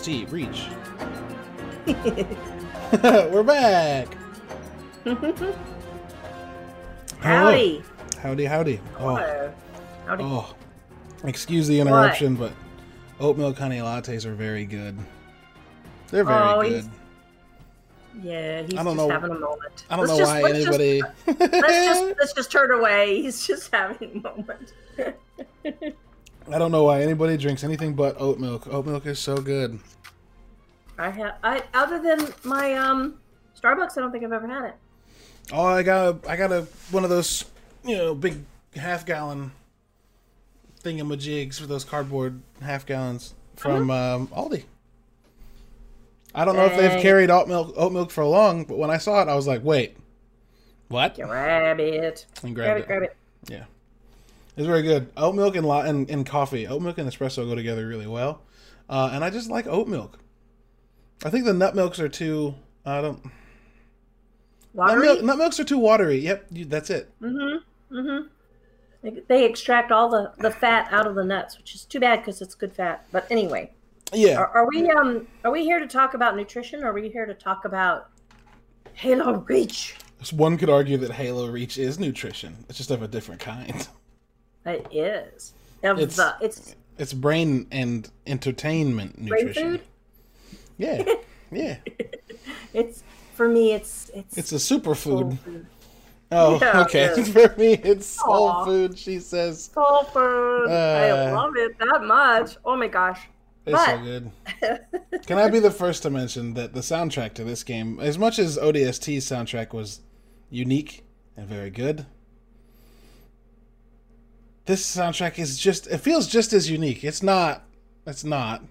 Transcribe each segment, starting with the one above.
five. Reach. We're back. Howdy. Oh, howdy, howdy. Oh, Howdy. oh. Excuse the interruption, but oat milk honey lattes are very good. They're very Oh, good. he's- Yeah, he's I don't just know- having a moment. I don't Let's know just- why let's just- anybody. let's just let's just turn away. He's just having a moment. I don't know why anybody drinks anything but oat milk. Oat milk is so good. I have I other than my um Starbucks, I don't think I've ever had it. Oh, I got a, I got a one of those, you know, big half gallon thingamajigs for those cardboard half gallons from um, Aldi. I don't know if they've carried oat milk oat milk for long, but when I saw it, I was like, wait, what? Grab it. And Grab it, it. grab it. Yeah, it's very good. Oat milk and, and and coffee. Oat milk and espresso go together really well, uh, and I just like oat milk. I think the nut milks are too. I don't. Nut, Watery? milk, nut milks are too watery. Yep, you, that's it. Mm-hmm. Mm-hmm. They, they extract all the, the fat out of the nuts, which is too bad because it's good fat. But anyway, Yeah. are, are we um are we here to talk about nutrition? or Are we here to talk about Halo Reach? One could argue that Halo Reach is nutrition. It's just of a different kind. It is. Of It's- the, it's It's brain and entertainment nutrition. brain food. Yeah. Yeah. It's for me. It's it's It's a superfood. Oh, Yeah, okay. yeah. For me, it's soul Aw. food, she says. Soul food. I Uh. love it that much. Oh my gosh. It's so good. Can I be the first to mention that the soundtrack to this game, as much as ODST's soundtrack was unique and very good, this soundtrack is just, it feels just as unique. It's not, it's not.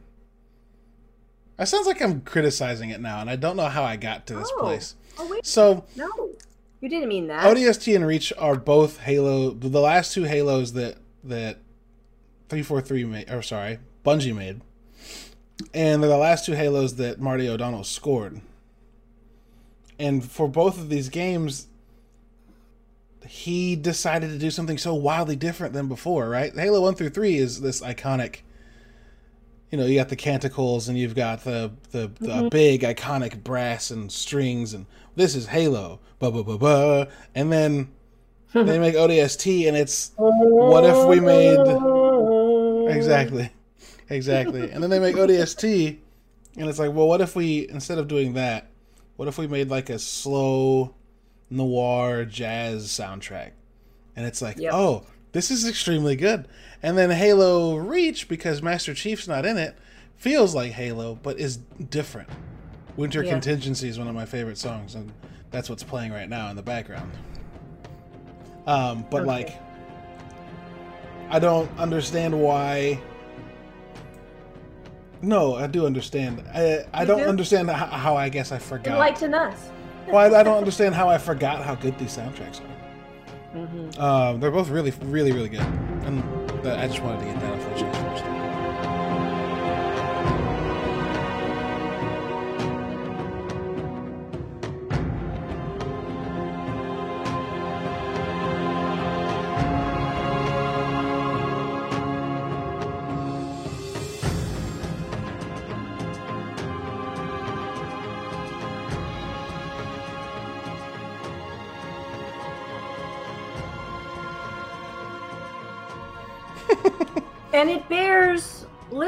It sounds like I'm criticizing it now, and I don't know how I got to this Oh. place. Oh wait, So, no, you didn't mean that. ODST and Reach are both Halo, the last two Halos that, that 343 made, or sorry, Bungie made. And they're the last two Halos that Marty O'Donnell scored. And for both of these games, he decided to do something so wildly different than before, right? Halo 1 through 3 is this iconic you know, you got the canticles and you've got the the, the mm-hmm. big iconic brass and strings and this is Halo. Ba ba ba ba. And then hmm. they make ODST and it's what if we made Exactly. Exactly. and then they make ODST and it's like, well, what if we instead of doing that, what if we made like a slow noir jazz soundtrack? And it's like, Yep. oh, this is extremely good. And then Halo Reach, because Master Chief's not in it, feels like Halo, but is different. Winter Yeah. Contingency is one of my favorite songs, and that's what's playing right now in the background. Um, but Okay. like, I don't understand why. No, I do understand. I I You don't do? understand how, how I guess I forgot. Enlighten us. Well, I, I don't understand how I forgot how good these soundtracks are. Mm-hmm. Um, they're both really, really, really good, and I just wanted to get that off my chest first.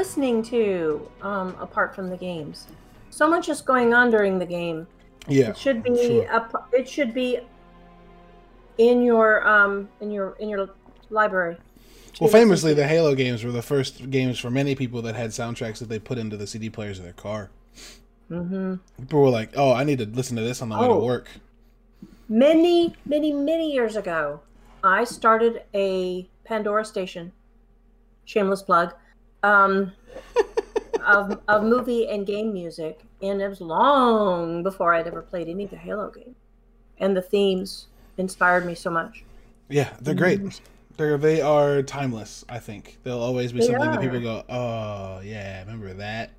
Listening to, um, apart from the games. So much is going on during the game. Yeah, It should be sure. it should be in your um in your in your library. Well, famously, the Halo games were the first games for many people that had soundtracks that they put into the CD players of their car. Mhm. People were like, "Oh, I need to listen to this on the way to Oh. work." many many many years ago, I started a Pandora station. Shameless plug. Um, of, of movie and game music, and it was long before I'd ever played any of the Halo games. And the themes inspired me so much. Yeah, they're great. They're they are timeless. I think they'll always be They something that people go, "Oh, yeah, remember that."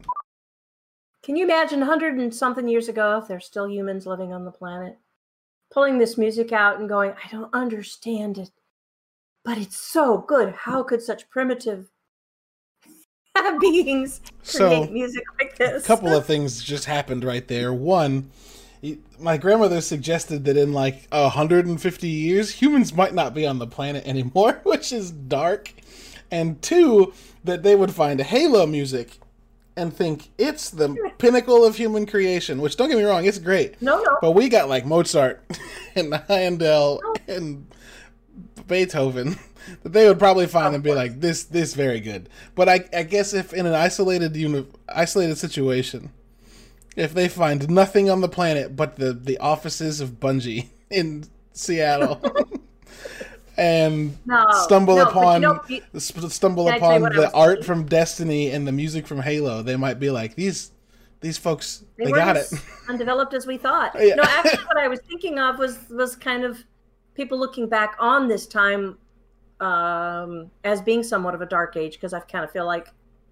Can you imagine a hundred and something years ago if there's still humans living on the planet? Pulling this music out and going, I don't understand it. but it's so good. How could such primitive beings create So, music like this? A couple of things just happened right there. One, my grandmother suggested that in like 150 years, humans might not be on the planet anymore, which is dark. And two, that they would find Halo music and think it's the pinnacle of human creation, which don't get me wrong, it's great. no, no. But we got like Mozart and Handel and Beethoven that they would probably find and be like this this very good. But I, I guess if in an isolated uni- isolated situation, if they find nothing on the planet but the the offices of Bungie in Seattle. And No, stumble no, but you upon know, stumble Can I tell you upon the art thinking? from Destiny and the music from Halo, they might be like these these folks they, weren't got it. undeveloped as we thought. Yeah. No, actually, what I was thinking of was was kind of people looking back on this time um, as being somewhat of a dark age because I kind of feel like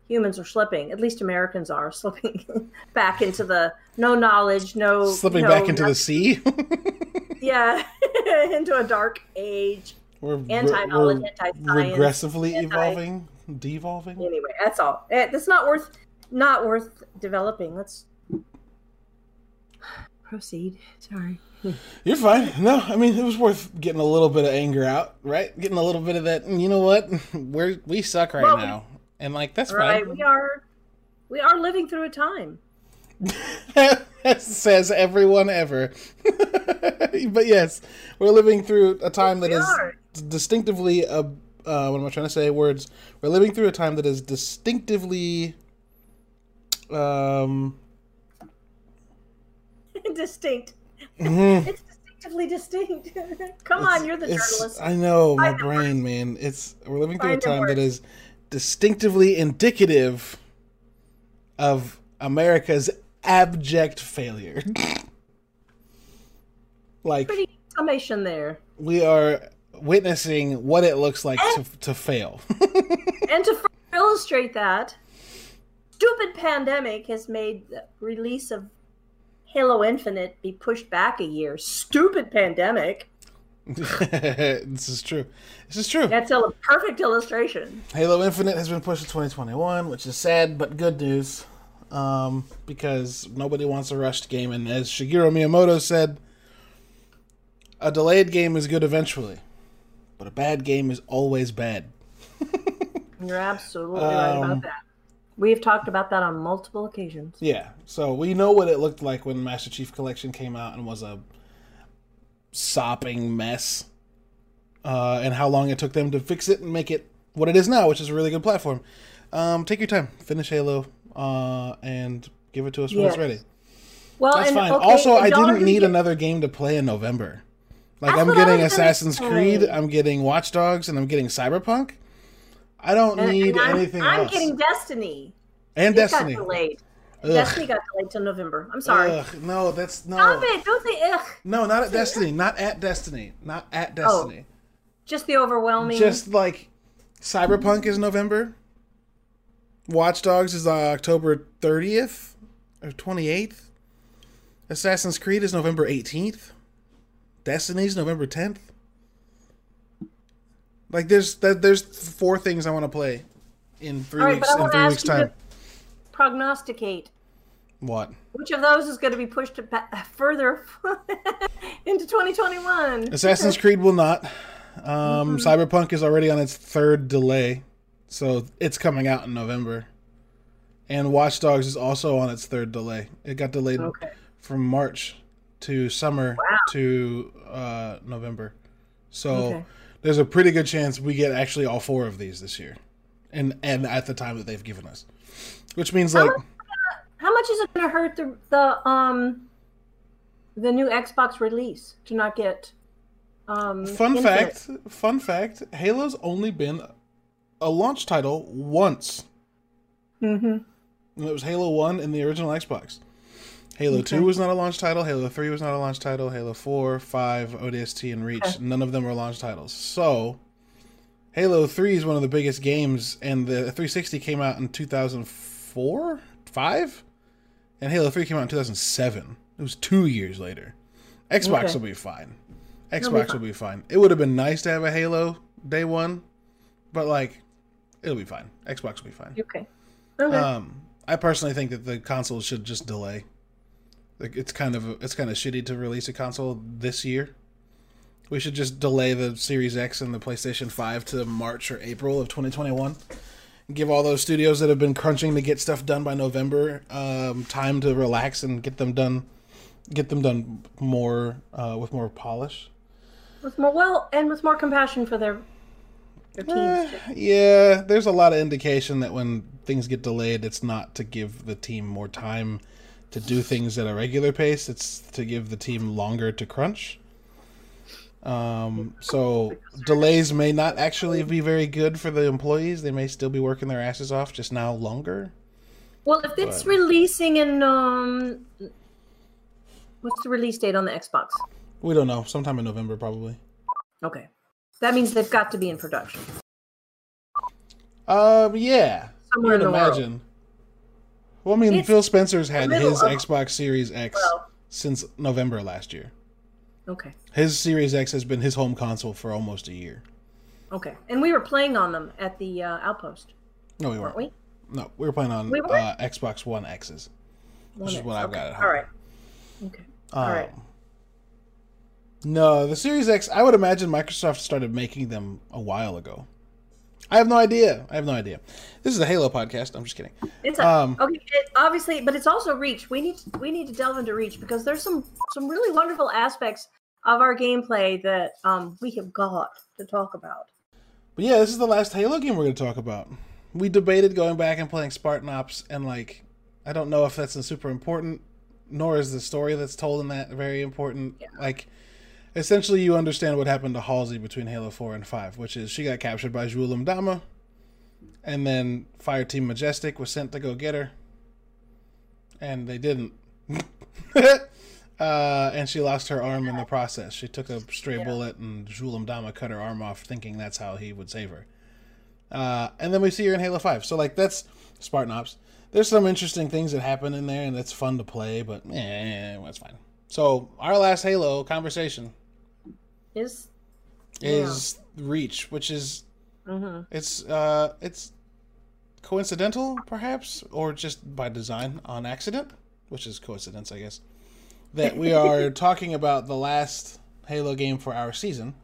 humans are slipping. At least Americans are slipping back into the no knowledge, no Slipping no back into the sea. yeah into a dark age. we're Anti-knowledge, we're anti-science, regressively anti- evolving, devolving. Anyway, that's all. That's not worth not worth developing. Let's proceed. Sorry. You're fine. No, I mean it was worth getting a little bit of anger out, right? Getting a little bit of that. You know what? We're we suck right Well, now, and like that's right fine. we are we are living through a time Says everyone ever. but yes, we're living through a time that We is are. distinctively uh, uh, what am I trying to say? Words. We're living through a time that is distinctively um distinct mhm. it's distinctively distinct come on you're the journalist I know my brain, man. It's we're living through Find a time that words. distinctively indicative of America's abject failure. like pretty summation there we are witnessing what it looks like to, to fail. and to illustrate that stupid pandemic has made the release of halo infinite be pushed back a year stupid pandemic this is true. This is true. that's a perfect illustration Halo Infinite has been pushed to 2021, which is sad but good news. Um, because nobody wants a rushed game, and as Shigeru Miyamoto said, a delayed game is good eventually, but a bad game is always bad. you're absolutely right Um, about that we've talked about that on multiple occasions Yeah, so we know what it looked like when Master Chief Collection came out and was a sopping mess, uh, and how long it took them to fix it and make it what it is now, which is a really good platform. Um, take your time, finish Halo, uh, and give it to us when it's ready. well That's and fine. okay, also, I didn't need get- another game to play in November. Like That's I'm getting Assassin's Creed. I'm getting Watch Dogs, and I'm getting Cyberpunk. I don't and- need and I'm, anything I'm else. getting destiny and It Destiny. got delayed. Ugh. Destiny got delayed till November. I'm sorry. Ugh, no, that's no. Stop it! Don't say ugh. No, not at Destiny. Not at Destiny. Not at Destiny. Oh, Destiny. Just the overwhelming. Just like Cyberpunk is November. Watch Dogs is uh, October 30th or 28th. Assassin's Creed is November 18th. Destiny's November 10th. Like there's that there's four things I want to play in 3 All right, weeks in 3 ask weeks time. prognosticate What? which of those is going to be pushed further into 2021. Assassin's Creed will not. Um, Mm-hmm. Cyberpunk is already on its third delay, so it's coming out in November. And Watch Dogs is also on its third delay. It got delayed Okay. from March to summer Wow. to uh, November. So Okay. There's a pretty good chance we get actually all four of these this year, and and at the time that they've given us, which means like How much is it going to hurt the the um the new Xbox release to not get um fun Infinite? fact, fun fact, Halo's only been a launch title once. Mm-hmm. And it was Halo 1 in the original Xbox. Halo Okay. 2 was not a launch title. Halo 3 was not a launch title. Halo 4, 5, ODST, and Reach. Okay. None of them were launch titles. So, Halo 3 is one of the biggest games, and the 360 came out in 2004? 5? And Halo 3 came out in 2007. It was two years later. Xbox Okay. will be fine. be Xbox will be fine. It would have been nice to have a Halo day one, but like it'll be fine. Xbox will be fine. Okay. Okay. Um, I personally think that the console should just delay. Like it's kind of it's kind of shitty to release a console this year. We should just delay the Series X and the PlayStation 5 to March or April of 2021. Give all those studios that have been crunching to get stuff done by November um, time to relax and get them done, get them done more uh, with more polish. with more well, and with more compassion for their their teams. Eh, yeah, there's a lot of indication that when things get delayed, it's not to give the team more time to do things at a regular pace. It's to give the team longer to crunch. Um, so delays may not actually be very good for the employees. They may still be working their asses off, just now longer. well, if it's but- releasing in um, what's the release date on the Xbox? We don't know. Sometime in November, probably. Okay, that means they've got to be in production Um, yeah. somewhere in You'd the world. Well, I mean, It's Phil Spencer's had his of- Xbox Series X Well, since November last year. okay, His Series X has been his home console for almost a year. okay, and we were playing on them at the uh, Outpost, No, we weren't weren't. we? No, we were playing on We uh, Xbox One X's. One is what I've okay. got at home. right. Okay. All right. Um, No, the Series X. I would imagine Microsoft started making them a while ago. I have no idea. I have no idea. This is a Halo podcast. I'm just kidding. It's a, Um, okay. It, obviously, but it's also Reach. We need to, we need to delve into Reach because there's some some really wonderful aspects of our gameplay that um, we have got to talk about. But yeah, this is the last Halo game we're going to talk about. We debated going back and playing Spartan Ops, and like, I don't know if that's a super important, nor is the story that's told in that very important. Yeah. Like, essentially, you understand what happened to Halsey between Halo 4 and 5, which is she got captured by Jul 'Mdama, and then Fireteam Majestic was sent to go get her, and they didn't. uh, and she lost her arm in the process. She took a stray Yeah. bullet, and Jul 'Mdama cut her arm off, thinking that's how he would save her. Uh, and then we see her in Halo 5. So, like, that's Spartan Ops. There's some interesting things that happen in there, and it's fun to play, but eh, that's fine. So, our last Halo conversation Is is Reach, which is hmm it's uh it's coincidental perhaps or just by design on accident, which is coincidence, I guess. That we are talking about the last Halo game for our season,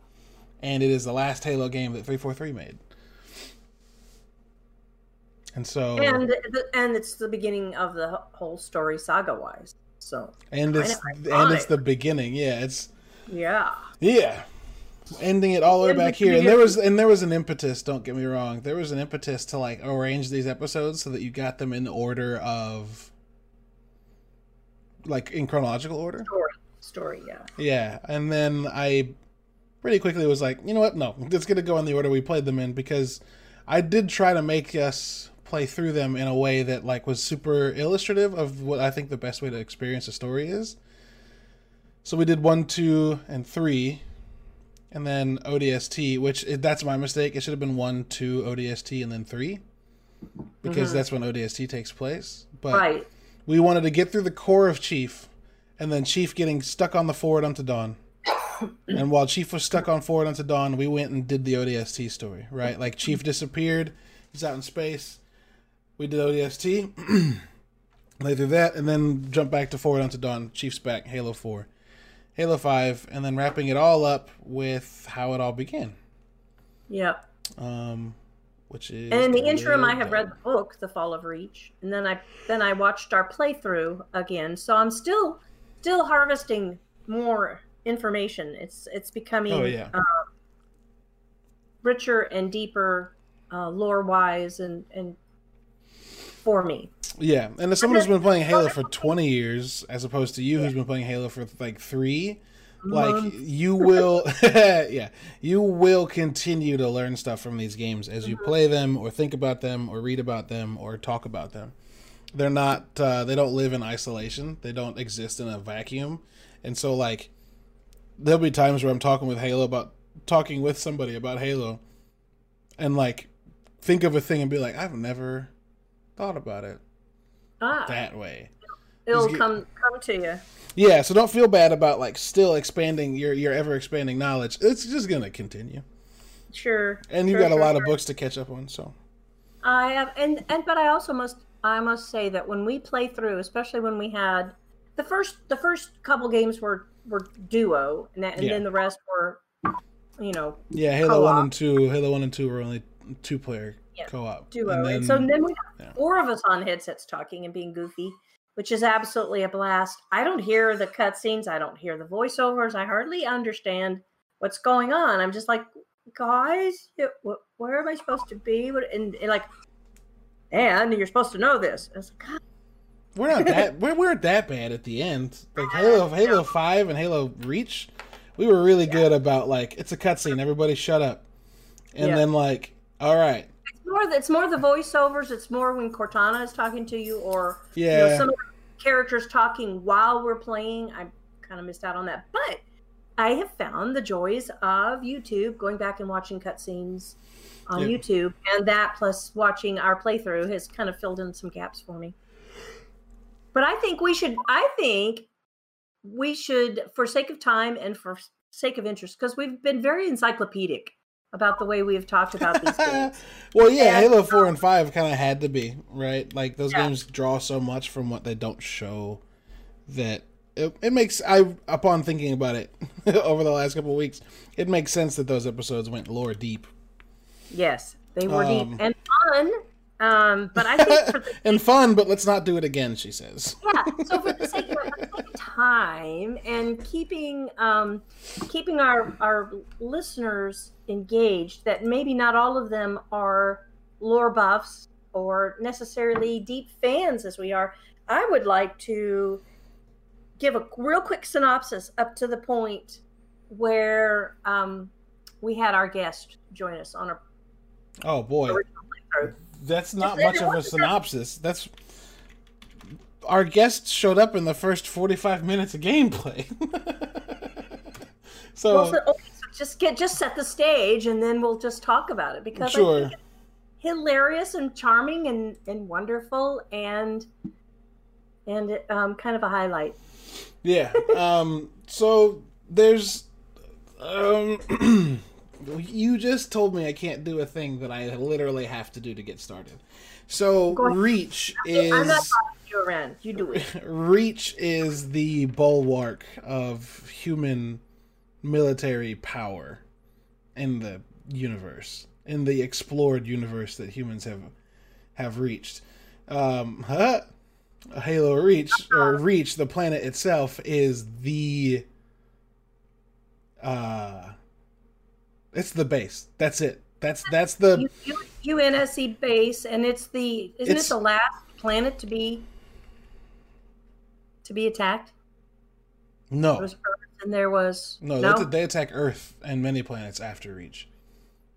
and it is the last Halo game that 343 made. And so and the, and it's the beginning of the whole story saga wise. So and it's and it's the beginning. Yeah, it's yeah, Yeah. Ending it all the way back here. And there was and there was an impetus, don't get me wrong. There was an impetus to like arrange these episodes so that you got them in order of like in chronological order. story story. Yeah. Yeah. And then I pretty quickly was like, you know what? No, it's gonna go in the order we played them in because I did try to make us play through them in a way that like was super illustrative of what I think the best way to experience a story is. So we did one, two, and three, and then ODST, which that's my mistake. It should have been one, two, ODST, and then three, because Mhm. that's when ODST takes place. But right. we wanted to get through the core of Chief, and then Chief getting stuck on the Forward Unto Dawn. and while Chief was stuck on Forward Unto Dawn, we went and did the ODST story, right? Like Chief disappeared, he's out in space. We did ODST, through that, and then jump back to Forward Unto Dawn. Chief's back, Halo 4, Halo 5, and then wrapping it all up with how it all began. Yep. Um, which is And in the interim, I have read the book, The Fall of Reach, and then I then I watched our playthrough again. So I'm still still harvesting more information. It's it's becoming Oh, yeah. uh, richer and deeper, uh, lore wise, and and for me. Yeah, and as someone who's been playing Halo for 20 years, as opposed to you who's been playing Halo for like three, like you will, yeah, you will continue to learn stuff from these games as you play them, or think about them, or read about them, or talk about them. They're not, uh, they don't live in isolation. They don't exist in a vacuum, and so like, there'll be times where I'm talking with Halo about talking with somebody about Halo, and like, think of a thing and be like, I've never thought about it ah, that way. it'll get- come come to you. Yeah, so don't feel bad about like still expanding your your ever expanding knowledge. It's just gonna continue. sure. And you sure, got a sure, lot sure. of books to catch up on, so I have, and and but I also must I must say that when we play through, especially when we had the first the first couple games were were duo, and, then- and Yeah. then the rest were, you know, yeah, Halo Co-op. One and Two, Halo One and Two were only two player Yeah, co-op. duo. And And, then- so then we have yeah. four of us on headsets talking and being goofy, which is absolutely a blast. I don't hear the cutscenes, I don't hear the voiceovers, I hardly understand what's going on. I'm just like, guys, where am I supposed to be? And, and like, and you're supposed to know this. It's like, God, We're not that we weren't that bad at the end. Like Halo Halo Five and Halo Reach, we were really good about like it's a cutscene, everybody shut up. And Yeah. then like, all right. It's more. the- It's more the voiceovers. It's more when Cortana is talking to you, or you know, Yeah. some of the characters talking while we're playing. I kind of missed out on that, but I have found the joys of YouTube, going back and watching cutscenes on Yeah. YouTube, and that plus watching our playthrough has kind of filled in some gaps for me. But I think we should. I think we should, for sake of time and for sake of interest, because we've been very encyclopedic about the way we have talked about these games. well, yeah, And- Halo Four and Five kind of had to be right. Like those Yeah. games draw so much from what they don't show that it, it makes. I upon thinking about it over the last couple of weeks, it makes sense that those episodes went lore deep Yes, they were Um, deep and fun. Um, but I think for the, and fun. But let's not do it again, she says. yeah, so for the sake of, for the sake of time and keeping um, keeping our our listeners engaged, that maybe not all of them are lore buffs or necessarily deep fans as we are. I would like to give a real quick synopsis up to the point where um, we had our guest join us on a Oh boy. That's not much of a synopsis. That's our guest showed up in the first forty-five minutes of gameplay. so, Well, so, okay, so just get just set the stage, and then we'll just talk about it because I sure, hilarious and charming and and wonderful and and um, kind of a highlight. yeah. Um, so there's, um, you just told me I can't do a thing that I literally have to do to get started. So reach I'm not is you around. You do it. reach is the bulwark of human military power in the universe in the explored universe that humans have have reached um huh? halo reach or reach the planet itself is the uh it's the base that's it that's that's the UNSC base, and it's the isn't It's- it the last planet to be to be attacked? There no was Earth, and there was No, no. They, they attack Earth and many planets after Reach.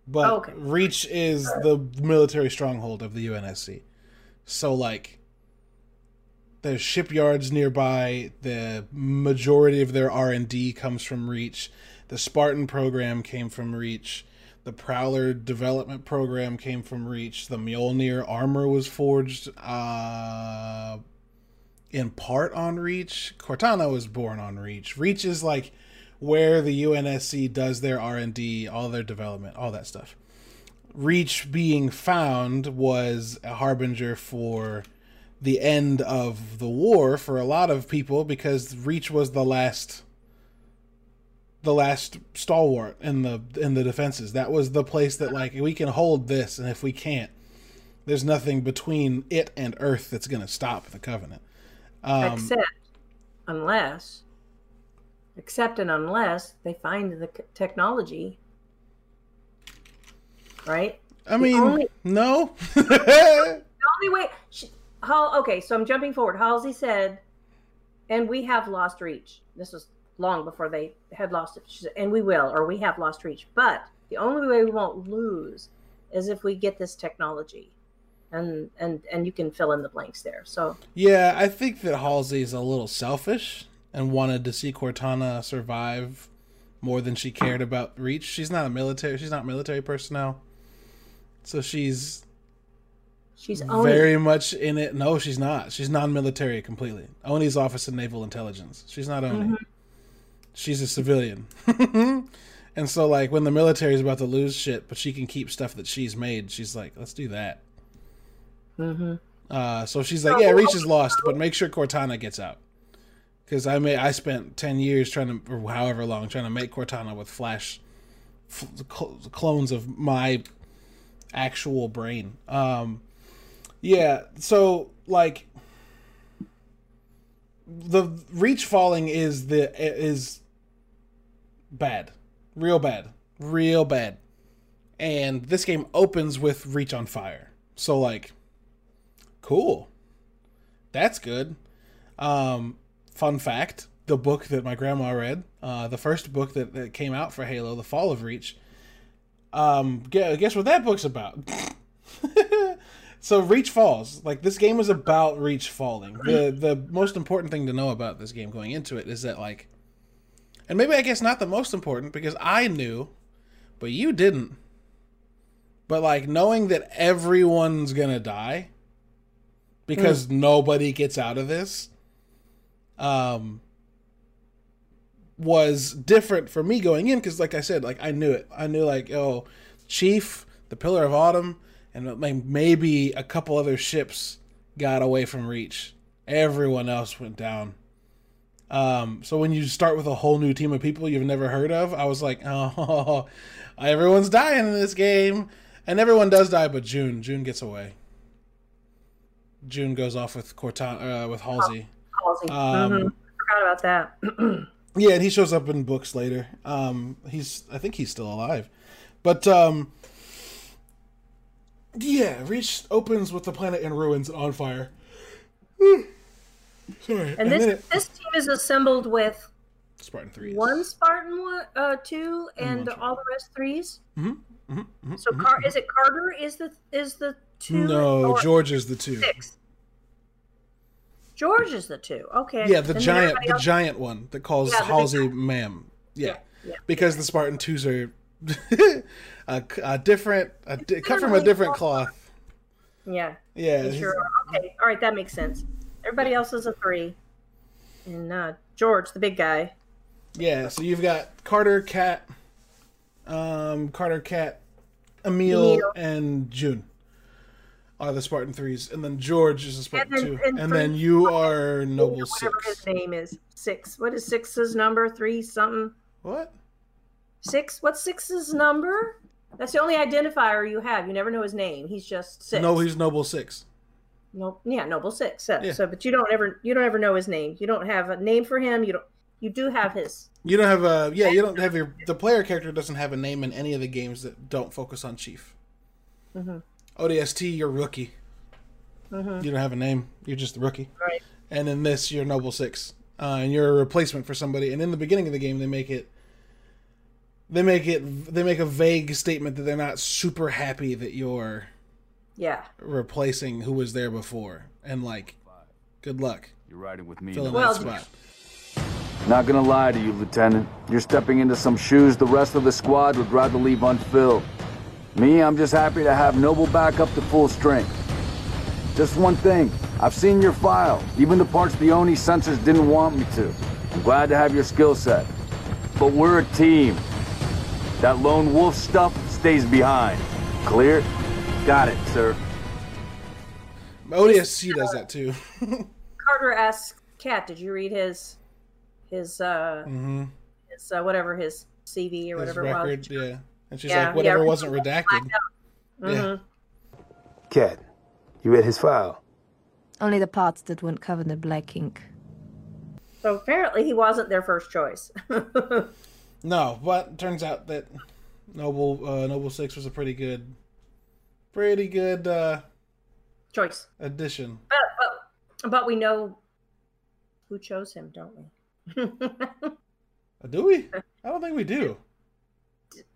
But Oh, okay. Reach is the military stronghold of the UNSC. So, like, there's shipyards nearby. The majority of their R and D comes from Reach. The Spartan program came from Reach. The Prowler development program came from Reach. The Mjolnir armor was forged uh, in part on Reach. Cortana was born on Reach. Reach is like where the UNSC does their R&D, all their development, all that stuff. Reach being found was a harbinger for the end of the war for a lot of people because Reach was the last the last stalwart in the in the defenses. That was the place that like we can hold this and if we can't there's nothing between it and Earth that's going to stop the covenant. Um, except unless except and unless they find the technology right I mean, only- no. the only way she, Hal, okay so i'm jumping forward halsey said and we have lost reach this was long before they had lost it and we will or we have lost reach but the only way we won't lose is if we get this technology and and and you can fill in the blanks there so yeah, I think that Halsey's a little selfish and wanted to see Cortana survive more than she cared about Reach. She's not a military. She's not military personnel, so she's she's only very much in it. No, she's not. She's non-military completely. Oni's Office of Naval Intelligence. She's not Oni. Mhm. She's a civilian. And so like when the military's about to lose shit, but she can keep stuff that she's made, she's like, let's do that. Mm-hmm. Uh, so she's like, yeah, Reach is lost, but make sure Cortana gets out. Because I may I spent ten years trying to, or however long, trying to make Cortana with Flash f- cl- clones of my actual brain. Um, yeah, so like the Reach falling is the is bad, real bad, real bad, and this game opens with Reach on fire. So like Cool. That's good. Um, fun fact the book that my grandma read, uh, the first book that, that came out for Halo, The Fall of Reach. Um, guess, what that book's about? so Reach falls. Like this game is about Reach falling. The the most important thing to know about this game going into it is that like and maybe I guess not the most important because I knew, but you didn't. But like knowing that everyone's gonna die because mm. nobody gets out of this um was different for me going in because like i said like i knew it i knew like oh chief the pillar of autumn and maybe a couple other ships got away from reach everyone else went down um so when you start with a whole new team of people you've never heard of i was like oh everyone's dying in this game and everyone does die but june june gets away June goes off with Cortana uh, with Halsey. Halsey. Um, mm-hmm. Forgot about that. yeah, and he shows up in books later. Um, he's I think he's still alive, but um, yeah, Reach opens with the planet in ruins and on fire. Sorry. And, this this team is assembled with Spartan three. One Spartan one, uh, two, and all the rest 3s mm-hmm. Mm-hmm. Mm-hmm. So Car- is it Carter? Is the is the two? No, George is the two. Six. George is the two. Okay. Yeah, the and giant, the else... giant one that calls yeah, Halsey ma'am. Yeah. yeah. yeah, because the Spartan twos are a, a, different, a cut from a different cloth. Yeah. Yeah. Sure. Okay. All right, that makes sense. Everybody else is a three, and uh, George, the big guy. Yeah. So you've got Carter, Kat, um, Carter, Kat, Emile, Emile. and June are the Spartan threes, and then George is a Spartan and then, two, and, and then you are Noble whatever six. Whatever his name is, six. What is six's number? Three something. What? Six. What's six's number? That's the only identifier you have. You never know his name. He's just six. No, he's Noble six. No, yeah, Noble six. So, yeah. so, but you don't ever, you don't ever know his name. You don't have a name for him. You don't. You do have his. You don't have a yeah. You don't have your the player character doesn't have a name in any of the games that don't focus on Chief. Mm-hmm. ODST, you're rookie. Mm-hmm. You don't have a name. You're just a rookie. Right. And in this, you're Noble Six, uh, and you're a replacement for somebody. And in the beginning of the game, they make it. They make it. They make a vague statement that they're not super happy that you're. Yeah. Replacing who was there before, and like, good luck. You're riding with me. Filling well, that spot. Not gonna lie to you, Lieutenant. You're stepping into some shoes the rest of the squad would rather leave unfilled. Me, I'm just happy to have Noble back up to full strength. Just one thing, I've seen your file, even the parts the Oni censors didn't want me to. I'm glad to have your skill set. But we're a team. That lone wolf stuff stays behind. Clear? Got it, sir. ODST does that too. Carter asks Kat, did you read his his uh mm-hmm. his uh, whatever his CV or his whatever record, was? Yeah. And she's yeah, like, whatever yeah, wasn't redacted. Mm-hmm. Yeah. Kat, you read his file? Only the parts that weren't covered in black ink. So apparently he wasn't their first choice. no, but turns out that Noble uh, Noble Six was a pretty good, pretty good uh, choice addition. But, but, but we know who chose him, don't we? do we? I don't think we do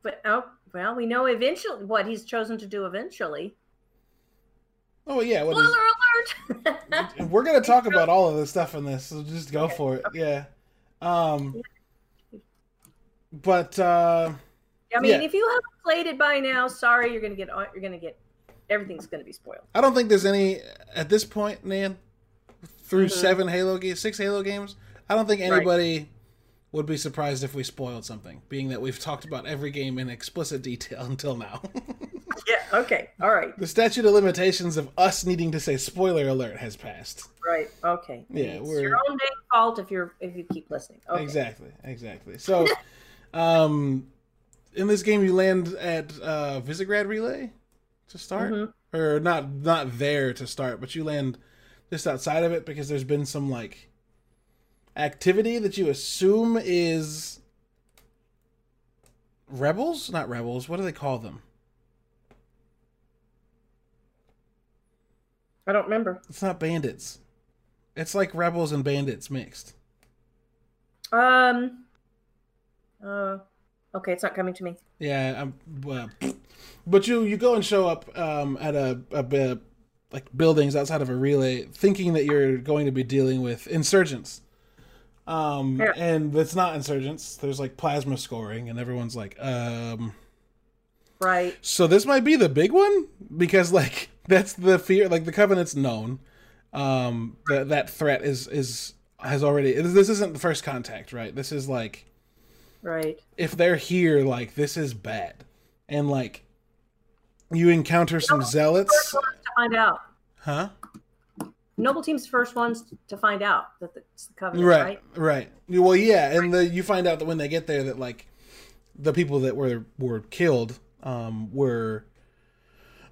but oh well, we know eventually what he's chosen to do eventually. Oh yeah, what spoiler is, alert! we're gonna talk about all of the stuff in this, so just go okay. for it. Yeah. Um. But uh, I mean, yeah. if you haven't played it by now, sorry, you're gonna get you're gonna get everything's gonna be spoiled. I don't think there's any at this point, Nan. Through mm-hmm. seven Halo games, six Halo games, I don't think anybody. Right would be surprised if we spoiled something, being that we've talked about every game in explicit detail until now. Yeah. Okay. All right. the statute of limitations of us needing to say spoiler alert has passed. Right. Okay. Yeah, It's we're- your own dang fault if you're if you keep listening. Okay. Exactly, exactly. So, um, in this game, you land at uh, Visegrad Relay to start, Mm-hmm. or not not there to start, but you land just outside of it because there's been some like activity that you assume is rebels, not rebels. What do they call them? I don't remember. It's not bandits. It's like rebels and bandits mixed. Um. Uh. Okay, it's not coming to me. Yeah, I'm, well, but you you go and show up um, at a, a, bi- like buildings outside of a relay, thinking that you're going to be dealing with insurgents. Um, Yeah. and it's not insurgents. There's like plasma scoring, and everyone's like, um. Right. So this might be the big one because like that's the fear. Like the covenant's known. Um, that that threat is is has already. This isn't the first contact, right? This is like Right. if they're here, like this is bad, and like you encounter some zealots, to find out. huh? Noble Team's first ones to find out that it's the covenant, Right, right? right. Well, yeah, and the, you find out that when they get there, that like the people that were were killed um, were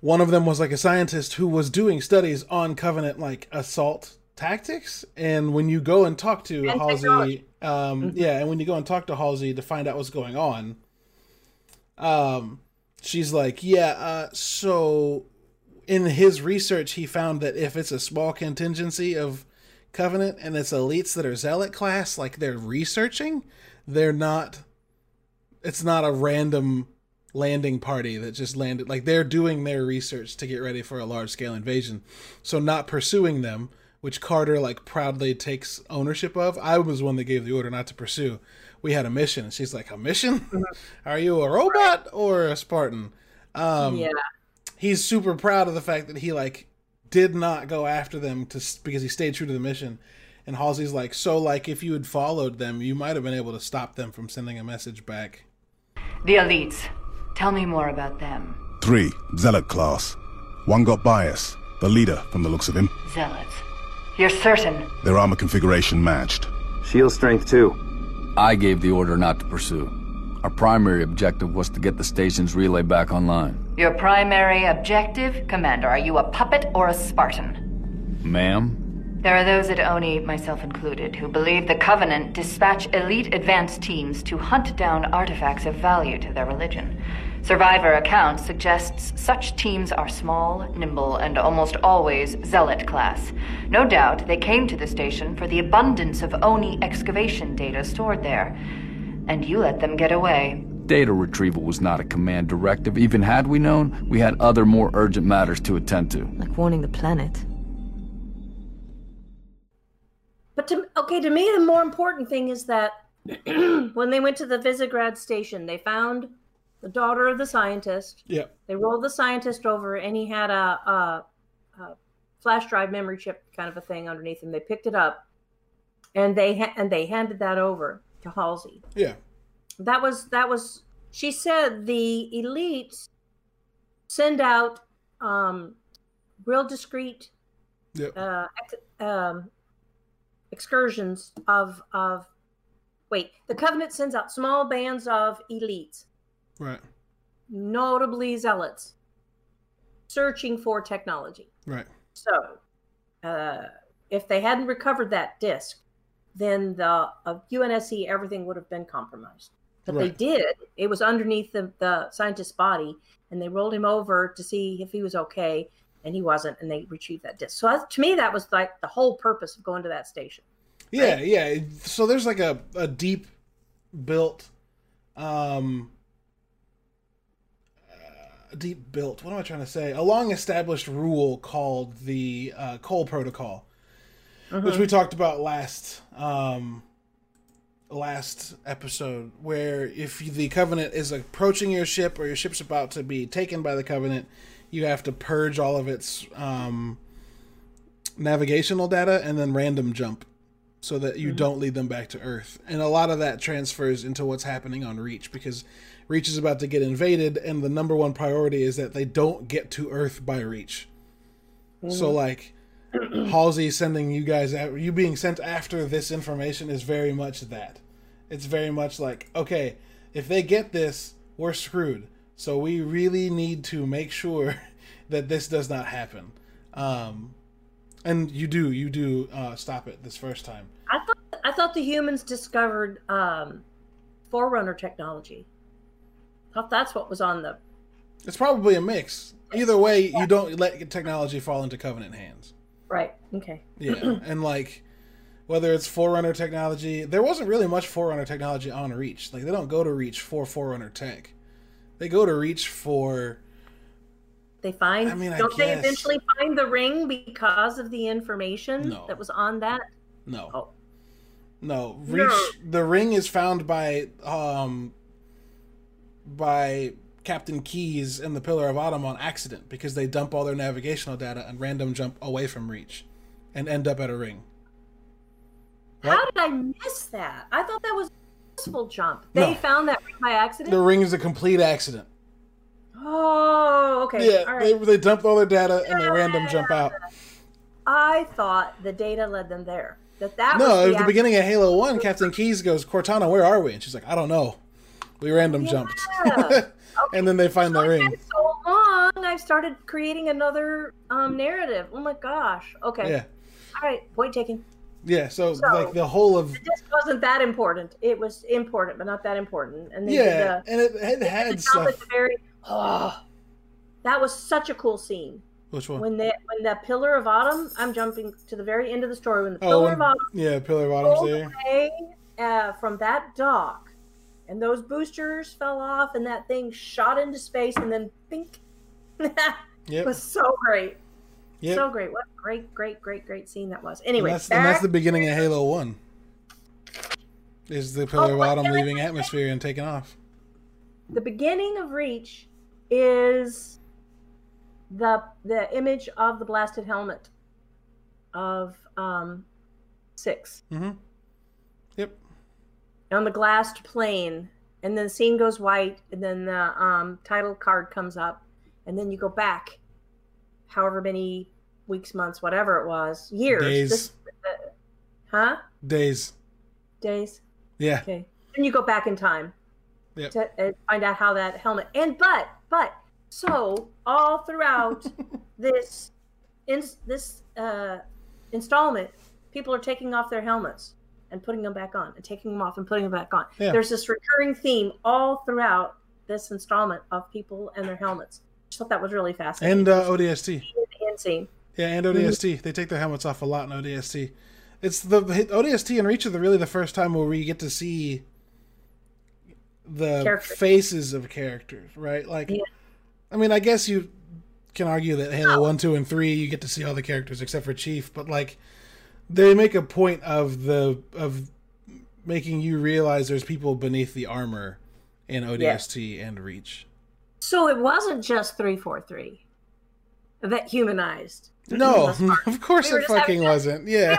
one of them was like a scientist who was doing studies on covenant like assault tactics, and when you go and talk to And Halsey, um, yeah, and when you go and talk to Halsey to find out what's going on, um, she's like, yeah, uh, so in his research, he found that if it's a small contingency of Covenant and it's elites that are zealot class, like they're researching, they're not. It's not a random landing party that just landed. Like they're doing their research to get ready for a large scale invasion. So not pursuing them, which Carter like proudly takes ownership of. I was one that gave the order not to pursue. We had a mission, and she's like, "A mission? Are you a robot or a Spartan?" Um, yeah. he's super proud of the fact that he like did not go after them to because he stayed true to the mission. And Halsey's like, so like if you had followed them, you might have been able to stop them from sending a message back. The elites. Tell me more about them. Three, Zealot class. One got bias, the leader from the looks of him. Zealots. You're certain? Their armor configuration matched. Shield strength too. I gave the order not to pursue. Our primary objective was to get the station's relay back online. Your primary objective? Commander, are you a puppet or a Spartan? Ma'am? There are those at Oni, myself included, who believe the Covenant dispatch elite advance teams to hunt down artifacts of value to their religion. Survivor account suggests such teams are small, nimble, and almost always zealot class. No doubt they came to the station for the abundance of Oni excavation data stored there. And you let them get away. Data retrieval was not a command directive. Even had we known, we had other more urgent matters to attend to. Like warning the planet. But to okay, to me, the more important thing is that when they went to the Visegrad station, they found the daughter of the scientist. Yeah. They rolled the scientist over, and he had a, a, a flash drive memory chip kind of a thing underneath him. They picked it up, and they ha- and they handed that over to Halsey. Yeah. That was that was. She said the elites send out um, real discreet Yep. uh, ex- um, excursions of of. Wait, the Covenant sends out small bands of elites, Right. notably zealots, searching for technology. Right. So, uh, if they hadn't recovered that disc, then the of UNSC everything would have been compromised. But Right. they did. It was underneath the, the scientist's body, and they rolled him over to see if he was okay, and he wasn't, and they retrieved that disc. So that, to me, that was like the whole purpose of going to that station. Yeah, yeah. So there's like a, a deep built um deep built what am I trying to say? A long established rule called the uh, Cole Protocol, which we talked about last um last episode where if the covenant is approaching your ship or your ship's about to be taken by the covenant you have to purge all of its um navigational data and then random jump so that you don't lead them back to Earth. And a lot of that transfers into what's happening on Reach because Reach is about to get invaded, and the number one priority is that they don't get to Earth by Reach. So, like, Halsey sending you guys out, you being sent after this information is very much that. It's very much like, okay, if they get this, we're screwed. So we really need to make sure that this does not happen. Um, and you do, you do uh, stop it this first time. I thought I thought the humans discovered um, Forerunner technology. I thought that's what was on the. It's probably a mix. Either way, you don't let technology fall into Covenant hands. Right. Okay. Yeah, and like whether it's Forerunner technology, there wasn't really much Forerunner technology on Reach. Like they don't go to Reach for Forerunner tech. They go to Reach for They find. I mean, don't they guess- eventually find the ring because of the information No. that was on that? no. Oh. No, Reach the ring is found by um by Captain Keyes and the Pillar of Autumn on accident because they dump all their navigational data and random jump away from Reach and end up at a ring. What? How did I miss that? I thought that was a useful jump. They No. found that ring by accident. The ring is a complete accident. Oh, okay. Yeah, All they, right. they dump all their data and they random jump out. I thought the data led them there. That that No, was at the the beginning of Halo One, Captain Keyes goes, "Cortana, where are we?" And she's like, "I don't know. We random jumped." Yeah. and then they find the It's ring. so long. I've started creating another um, narrative. Oh my gosh. Okay. Yeah, All right. Point taken. yeah. So, So- like the whole of It just wasn't that important. It was important, but not that important. And they yeah, and it, it had the stuff. very. Oh, that was such a cool scene. Which one? When the when the Pillar of Autumn. I'm jumping to the very end of the story. When the oh, Pillar when, of Autumn yeah, Pillar of Autumn's there. away uh, from that dock, and those boosters fell off, and that thing shot into space, and then it Yep, was so great, yep. so great. What a great, great, great, great scene that was. and, Anyway, that's, and that's the beginning of Halo One. Is the Pillar Oh, of Autumn leaving atmosphere and taking off? the beginning of Reach is the the image of the blasted helmet of um six Mm-hmm. On the glassed plane and then the scene goes white and then the um, title card comes up and then you go back however many weeks months whatever it was years Days. This- uh, huh Days. days Yeah. Okay. And you go back in time Yep. to uh, find out how that helmet and but but so all throughout this in this uh, installment, people are taking off their helmets and putting them back on, and taking them off and putting them back on. Yeah. There's this recurring theme all throughout this installment of people and their helmets. I thought that was really fascinating. And uh, ODST. and scene. Yeah, and ODST. They take their helmets off a lot in ODST. It's the ODST and Reach are the, really the first time where we get to see the Characters. faces of characters, right? Like, Yeah. I mean, I guess you can argue that Halo One, Two, and Three, you get to see all the characters except for Chief, but like, they make a point of the of making you realize there's people beneath the armor in ODST and Reach. So it wasn't just three four three that humanized. No, of course We it having fucking wasn't. Yeah.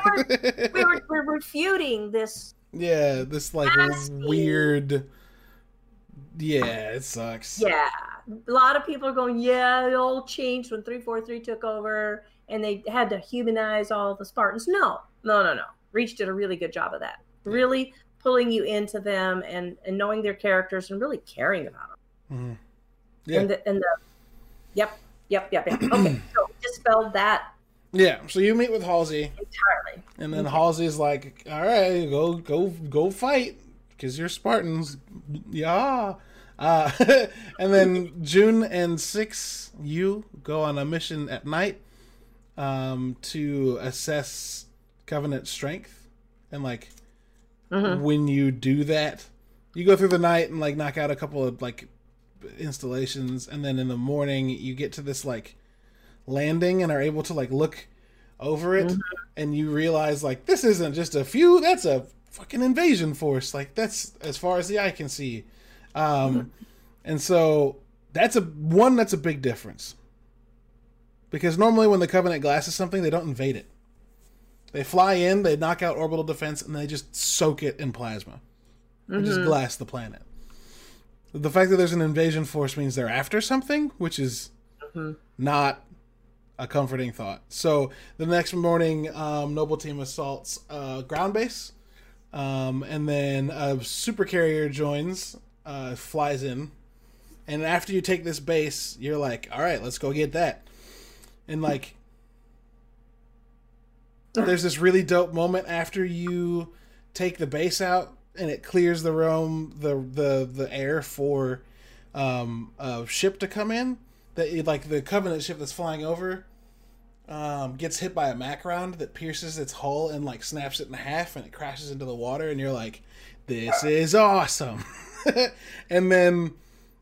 we were, we're refuting this Yeah, this like Nasty. weird. Yeah, it sucks. Yeah, a lot of people are going, yeah, it all changed when 343 took over and they had to humanize all the Spartans. No, no, no, no. Reach did a really good job of that. Really pulling you into them and, and knowing their characters and really caring about them. Mhm. Yeah, And the, and the, yep, yep, yep, yep. Okay, so dispelled that yeah. So you meet with Halsey, entirely. and then Halsey's like, "All right, go, go, go fight, because you're Spartans." Yeah. Uh, and then Jun and Six, you go on a mission at night um, to assess Covenant strength, and like when you do that, you go through the night and like knock out a couple of like installations, and then in the morning you get to this like landing and are able to like look over it, and you realize like this isn't just a few; that's a fucking invasion force. Like that's as far as the eye can see, um, and so that's a one that's a big difference because normally when the Covenant glasses something, they don't invade it. They fly in, they knock out orbital defense, and they just soak it in plasma. And just glass the planet. The fact that there's an invasion force means they're after something, which is not a comforting thought. So the next morning, um, Noble Team assaults uh, ground base, um, and then a super carrier joins, uh, flies in, and after you take this base, you're like, all right, let's go get that, and like. There's this really dope moment after you take the base out and it clears the room the the the air for um a ship to come in that like the covenant ship that's flying over um gets hit by a mac round that pierces its hull and like snaps it in half and it crashes into the water and you're like this is awesome and then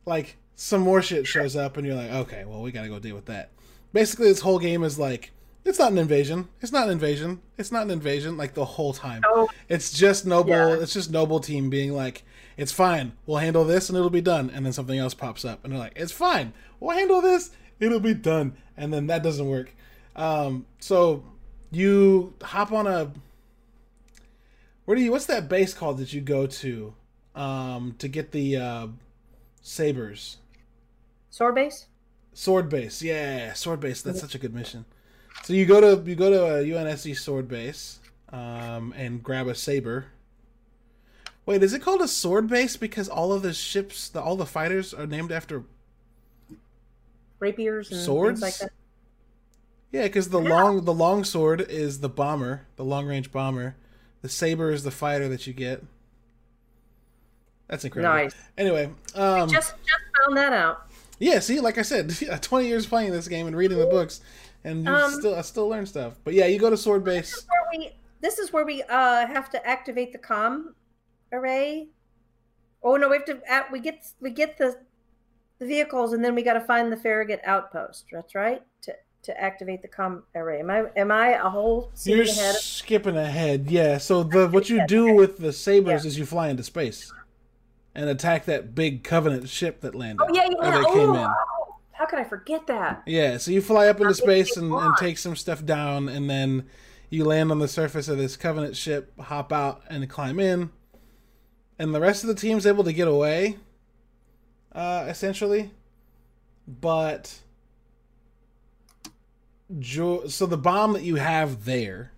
like some more shit shows up and you're like okay well we gotta go deal with that basically this whole game is like it's not an invasion. It's not an invasion. It's not an invasion like the whole time. Oh. it's just noble Yeah. it's just noble team being like it's fine. We'll handle this and it'll be done. And then something else pops up and they're like it's fine. We'll handle this. It'll be done. And then that doesn't work. Um so you hop on a where do you what's that base called that you go to um to get the uh sabers? Sword base? Sword base. Yeah sword base that's such a good mission. So you go to you go to a unsc sword base um and grab a saber. Wait is it called a sword base? Because all of the ships the, all the fighters are named after Rapiers and Swords? like that. yeah because the long the long sword is the bomber the long range bomber. The saber is the fighter that you get. That's incredible. Nice. anyway um Just just found that out. Yeah, see, like I said, 20 years playing this game and reading the books, and you Um, still I still learn stuff. But yeah, you go to Sword Base. Where we this is where we uh have to activate the com array. Oh no, we have to at, we get we get the the vehicles and then we got to find the Farragut outpost. That's right. To to activate the com array. Am I am I a whole You're ahead? skipping ahead. Yeah, so the what you do with the sabers is you fly into space and attack that big Covenant ship that landed. Oh yeah, yeah. that Oh, came in. how could I forget that? Yeah, so you fly up into space and, and take some stuff down, and then you land on the surface of this Covenant ship, hop out, and climb in. And the rest of the team's able to get away, uh, essentially. But. Jo- so the bomb that you have there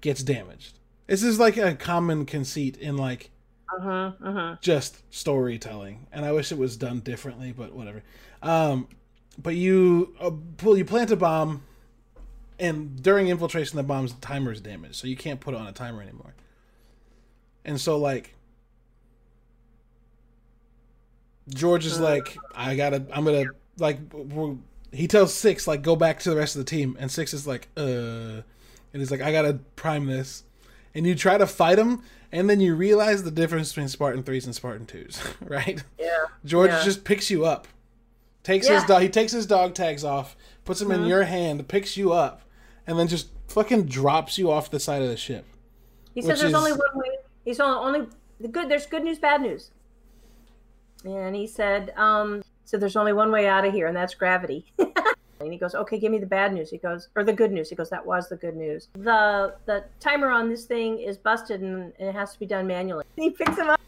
gets damaged. This is like a common conceit in like Uh huh. Uh huh. just storytelling and i wish it was done differently but whatever um but you uh, pull you plant a bomb and during infiltration the bomb's timer is damaged so you can't put it on a timer anymore and so like george is like i gotta i'm gonna like he tells six like go back to the rest of the team and six is like uh and he's like i gotta prime this and you try to fight him and then you realize the difference between spartan 3s and spartan 2s right Yeah. george Yeah. just picks you up takes Yeah. his dog he takes his dog tags off puts them in your hand picks you up and then just fucking drops you off the side of the ship He says there's only one way. He's only, only the good. There's good news, bad news. And he said, um, so there's only one way out of here, and that's gravity. and he goes, okay, give me the bad news. He goes, or the good news. He goes, that was the good news. The the timer on this thing is busted, and, and it has to be done manually. He picks him up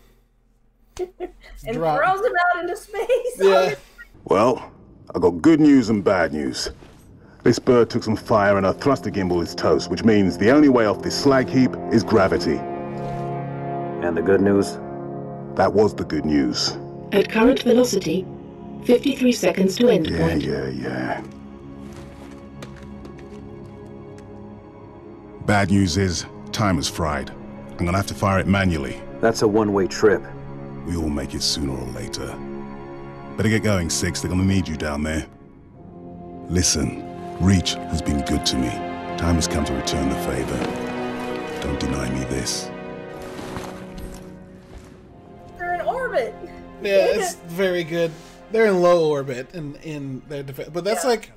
and Drop. throws him out into space. yeah Well, I got good news and bad news. This bird took some fire and our thruster gimbal is toast, which means the only way off this slag heap is gravity. And the good news? That was the good news. At current velocity, 53 seconds to end Yeah, point. yeah, yeah. Bad news is, time is fried. I'm gonna have to fire it manually. That's a one-way trip. We all make it sooner or later. Better get going, Six. They're gonna need you down there. Listen, Reach has been good to me. Time has come to return the favor. Don't deny me this. They're in orbit. yeah it's very good they're in low orbit in in their defense but that's Yeah. like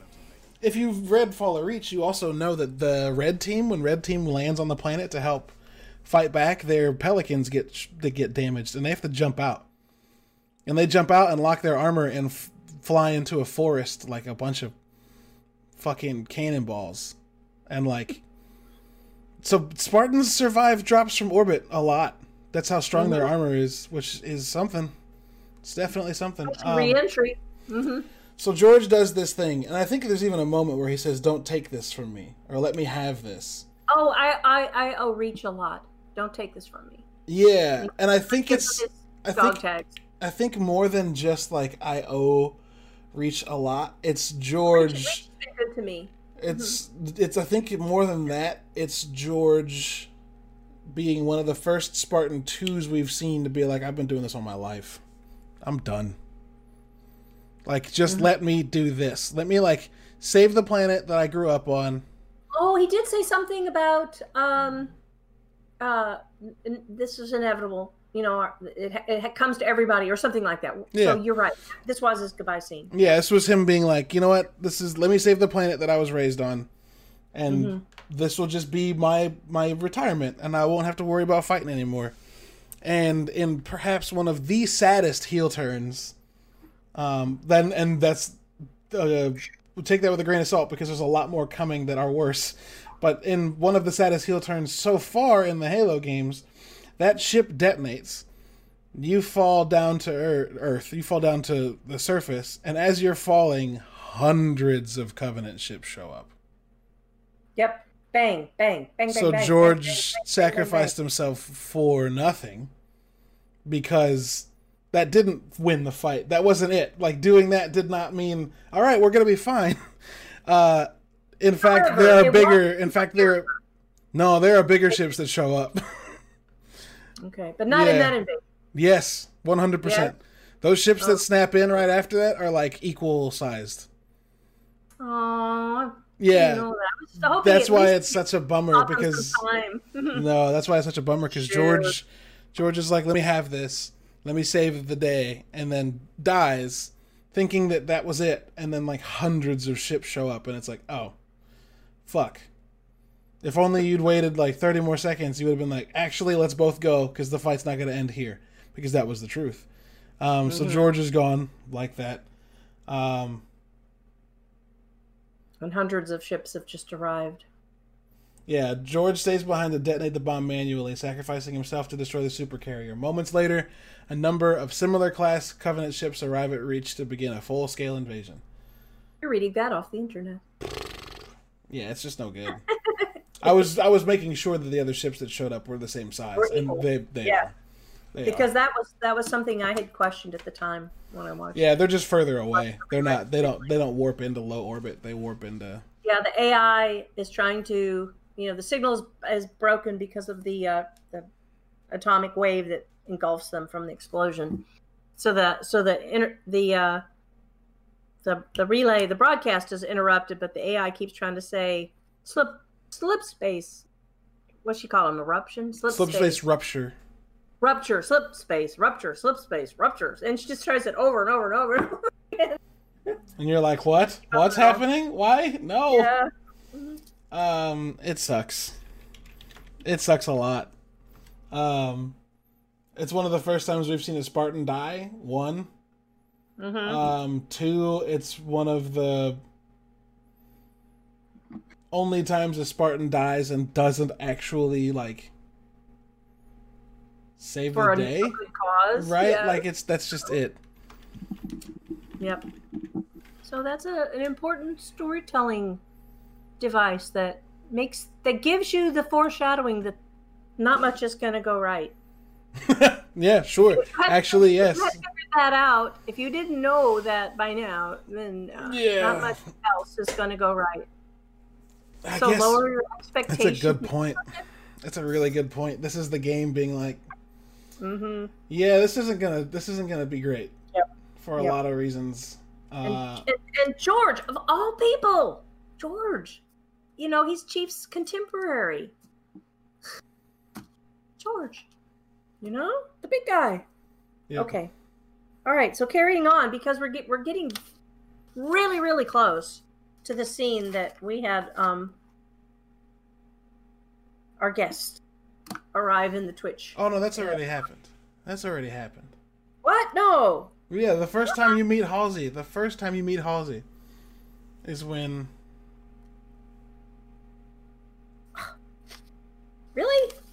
if you've read fall of reach you also know that the red team when red team lands on the planet to help fight back their pelicans get they get damaged and they have to jump out and they jump out and lock their armor and f- fly into a forest like a bunch of fucking cannonballs and like so Spartans survive drops from orbit a lot. That's how strong their armor is, which is something. It's definitely something. Um, Re-entry. hmm so George does this thing, and I think there's even a moment where he says, "Don't take this from me," or "Let me have this." Oh, I, I, I owe Reach a lot. Don't take this from me. Yeah, and I think it's I think tags. I think more than just like I owe Reach a lot. It's George. Reach has been good to me. It's mm-hmm. it's I think more than that. It's George being one of the first Spartan twos we've seen to be like, I've been doing this all my life. I'm done. Like, just let me do this. Let me like save the planet that I grew up on. Oh, he did say something about um, uh, n- this is inevitable. You know, it, it comes to everybody or something like that. Yeah. So you're right. This was his goodbye scene. Yeah, this was him being like, you know what? This is let me save the planet that I was raised on, and this will just be my my retirement, and I won't have to worry about fighting anymore. And in perhaps one of the saddest heel turns, um, then and that's uh, we'll take that with a grain of salt because there's a lot more coming that are worse. But in one of the saddest heel turns so far in the Halo games, that ship detonates you fall down to earth you fall down to the surface and as you're falling hundreds of covenant ships show up Yep. Bang, bang, bang, bang. so bang, george bang, bang, bang, bang, sacrificed himself for nothing because that didn't win the fight that wasn't it like doing that did not mean all right we're gonna be fine uh in fact there are bigger in fact there are no there are bigger ships that show up Okay, but not in that invasion. Yes, one hundred percent. Those ships Oh. that snap in right after that are like equal sized. Aww. Yeah, You know, I was hoping that's why it's such a bummer because no, that's why it's such a bummer because Sure. George, George is like, let me have this, let me save the day, and then dies, thinking that that was it, and then like hundreds of ships show up, and it's like, oh, fuck. If only you'd waited like thirty more seconds, you would have been like, actually, let's both go because the fight's not going to end here because that was the truth. Um, So George is gone like that. Um, and hundreds of ships have just arrived. Yeah, George stays behind to detonate the bomb manually, sacrificing himself to destroy the supercarrier. Moments later, a number of similar class Covenant ships arrive at Reach to begin a full scale invasion. You're reading that off the internet. Yeah, it's just no good. I was I was making sure that the other ships that showed up were the same size, and they they Yeah. are. They Because are. that was that was something I had questioned at the time when I watched. yeah, they're just further away. They're not. They don't. They don't warp into low orbit. They warp into. Yeah, the AI is trying to, you know, the signal is, is broken because of the uh, the atomic wave that engulfs them from the explosion. So the so the inter, the uh, the the relay, the broadcast is interrupted, but the AI keeps trying to say slip slip space. What's she call them? Eruption, slip, Slip space, space rupture. rupture, slip space, rupture, slip space, ruptures, and she just tries it over and over and over. and over again. And you're like, what? What's happening? Why? No. yeah. Um, it sucks. It sucks a lot. Um, it's one of the first times we've seen a Spartan die. One. Mm-hmm. Um, two. It's one of the only times a Spartan dies and doesn't actually like save For a the day, cause, right? yeah. Like it's that's just it. Yep. So that's a, an important storytelling device that makes that gives you the foreshadowing that not much is going to go right. Yeah, sure. Actually, yes. that out. If you didn't know that by now, then uh, Yeah. not much else is going to go right. I So lower your expectations. that's a good point. That's a really good point. This is the game being like, Mm-hmm. yeah, this isn't gonna this isn't gonna be great Yep. for a Yep. lot of reasons. And, Uh, and, and George, of all people, George, you know he's Chief's contemporary. George, you know the big guy. yeah. Okay. All right. So carrying on because we're get, we're getting really really close to the scene that we had um our guest arrive in the Twitch. Oh no, that's already happened. That's already happened. What? No. Yeah, the first time you meet Halsey, the first time you meet Halsey, is when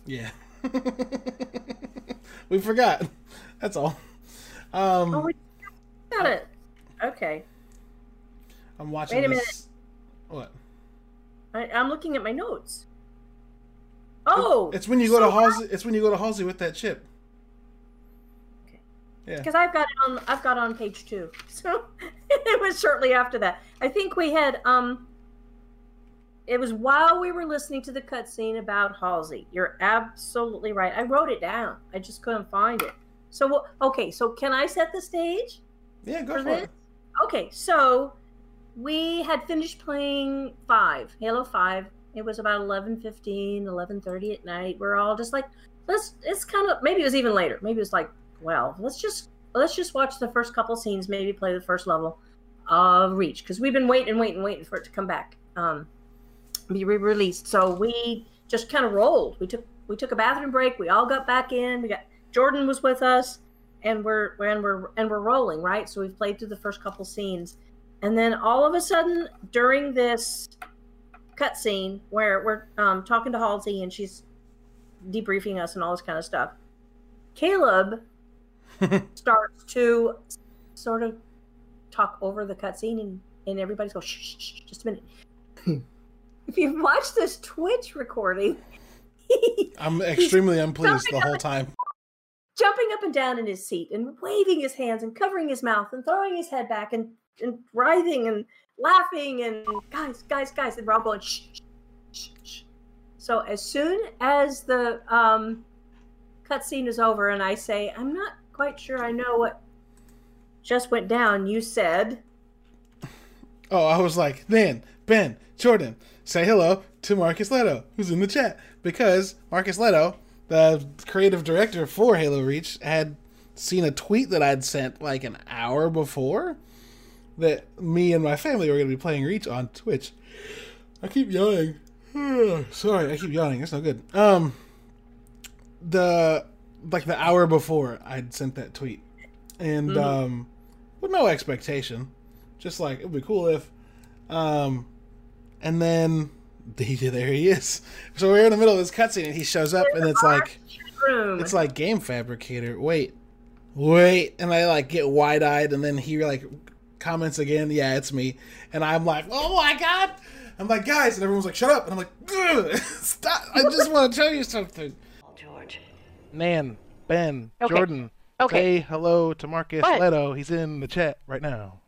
Yeah. we forgot. That's all. Um, Oh, we got it. Okay. I'm watching Wait a this. What? I, I'm looking at my notes. Oh, It's when you go to so Halsey. It's when you go to Halsey with that chip. Okay. Yeah. because I've got it on. I've got it on page two. So it was shortly after that. I think we had. Um, it was while we were listening to the cutscene about Halsey. You're absolutely right. I wrote it down. I just couldn't find it. So okay. So can I set the stage? Yeah, go for for it. Okay, so we had finished playing 5, Halo 5. It was about 11:15, 11:30 at night. We're all just like let's it's kind of maybe it was even later. Maybe it was like 12. Let's just let's just watch the first couple scenes, maybe play the first level of Reach because we've been waiting, waiting, waiting for it to come back. Um be re-released. So we just kind of rolled. We took we took a bathroom break. We all got back in. We got Jordan was with us and we're and we're and we're rolling right so we've played through the first couple scenes and then all of a sudden during this cutscene where we're um, talking to halsey and she's debriefing us and all this kind of stuff caleb starts to sort of talk over the cutscene and and everybody's going shh, shh, shh just a minute if you've watched this twitch recording I'm extremely unpleased the whole time. jumping up and down in his seat and waving his hands and covering his mouth and throwing his head back and, and writhing and laughing and guys, guys, guys, and we're all going shh, shh, shh. So as soon as the um, cutscene is over and I say, I'm not quite sure I know what just went down, you said, Oh, I was like, Ben, Ben, Jordan, say hello to Marcus Lehto, who's in the chat. Because Marcus Lehto, the creative director for Halo Reach, had seen a tweet that I'd sent like an hour before that me and my family were going to be playing Reach on Twitch. I keep yawning. Sorry, I keep yawning. That's no good. Um, the like the hour before I'd sent that tweet, and Mhm. um, with no expectation, just like it'd be cool if, um, and then he, there he is. So we're in the middle of this cutscene, and he shows up, and it's like it's like game fabricator. Wait, wait, and I like get wide eyed, and then he like comments again. Yeah, it's me, and I'm like, oh my god. I'm like, guys, and everyone's like, shut up, and I'm like, stop! I just want to tell you something. George. Nan, Ben, Okay. Jordan, Okay. say hello to Marcus What? Lehto. He's in the chat right now.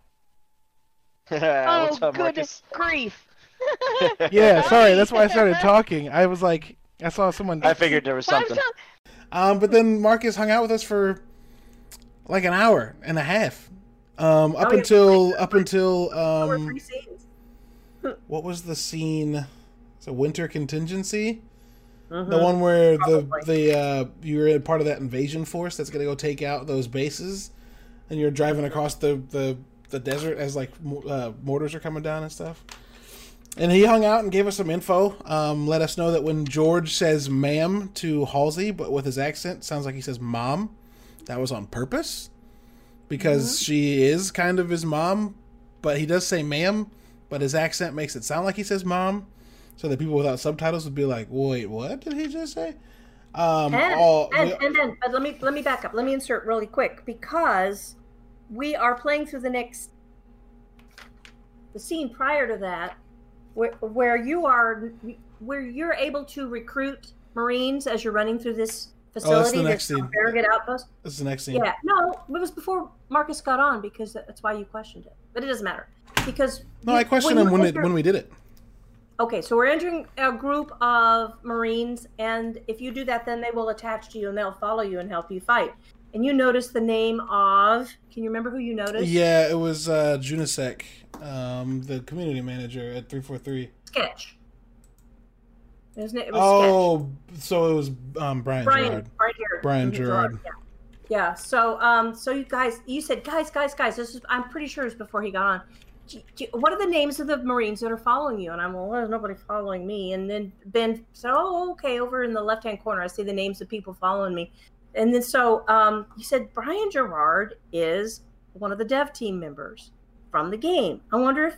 oh, What's up, goodness Marcus? grief. Yeah, sorry, that's why I started talking. I was like, I saw someone. I figured there was something. Um, but then Marcus hung out with us for like an hour and a half. Um, up Oh, yeah. until up until um, what was the scene? It's a winter contingency. The Mhm. one where the Probably. the uh, you're in part of that invasion force that's gonna go take out those bases, and you're driving across the the, the desert as like uh, mortars are coming down and stuff. And he hung out and gave us some info. Um, let us know that when George says "ma'am" to Halsey, but with his accent, sounds like he says "mom." That was on purpose because she is kind of his mom, but he does say "ma'am," but his accent makes it sound like he says "mom." So that people without subtitles would be like, "Wait, what did he just say?" Um, and, all, and, we- and then but let me let me back up let me insert really quick because we are playing through the next the scene prior to that where, where you are where you're able to recruit marines as you're running through this facility Oh, that's the next this scene. Farragut outpost this is the next scene. yeah no it was before marcus got on because that's why you questioned it but it doesn't matter because No, you- I questioned you him when it, when we did it. Okay, so we're entering a group of Marines, and if you do that, then they will attach to you and they'll follow you and help you fight. And you noticed the name of. Can you remember who you noticed? Yeah, it was uh, Junisek, um, the community manager at three four three. Sketch. Isn't it? It was Oh, so it was um, Brian, Brian. Jarrard. Brian Jarrard. Brian Mhm, Jarrard. Yeah. Yeah. So, um, so you guys, you said, guys, guys, guys. This is. I'm pretty sure it's before he got on. Do- do- What are the names of the Marines that are following you? And I'm well, there's nobody following me. And then Ben said, oh, okay, over in the left hand corner, I see the names of people following me. And then so um, he said, Brian Jarrard is one of the dev team members from the game. I wonder if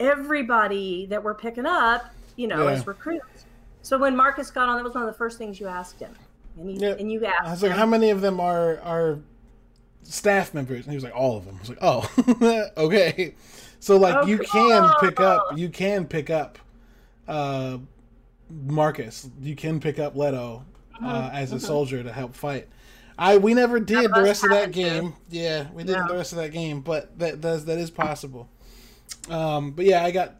everybody that we're picking up, you know, Yeah. as recruits, So when Marcus got on, that was one of the first things you asked him, and, he, Yeah. and you asked I was like, him, how many of them are are staff members? And he was like, all of them. I was like, oh, okay. So like Oh, you can pick up, you can pick up uh, Marcus. You can pick up Lehto uh, as a soldier to help fight. I we never did the rest of that game. Yeah, we didn't No. the rest of that game, but that does that is possible. Um, but yeah, I got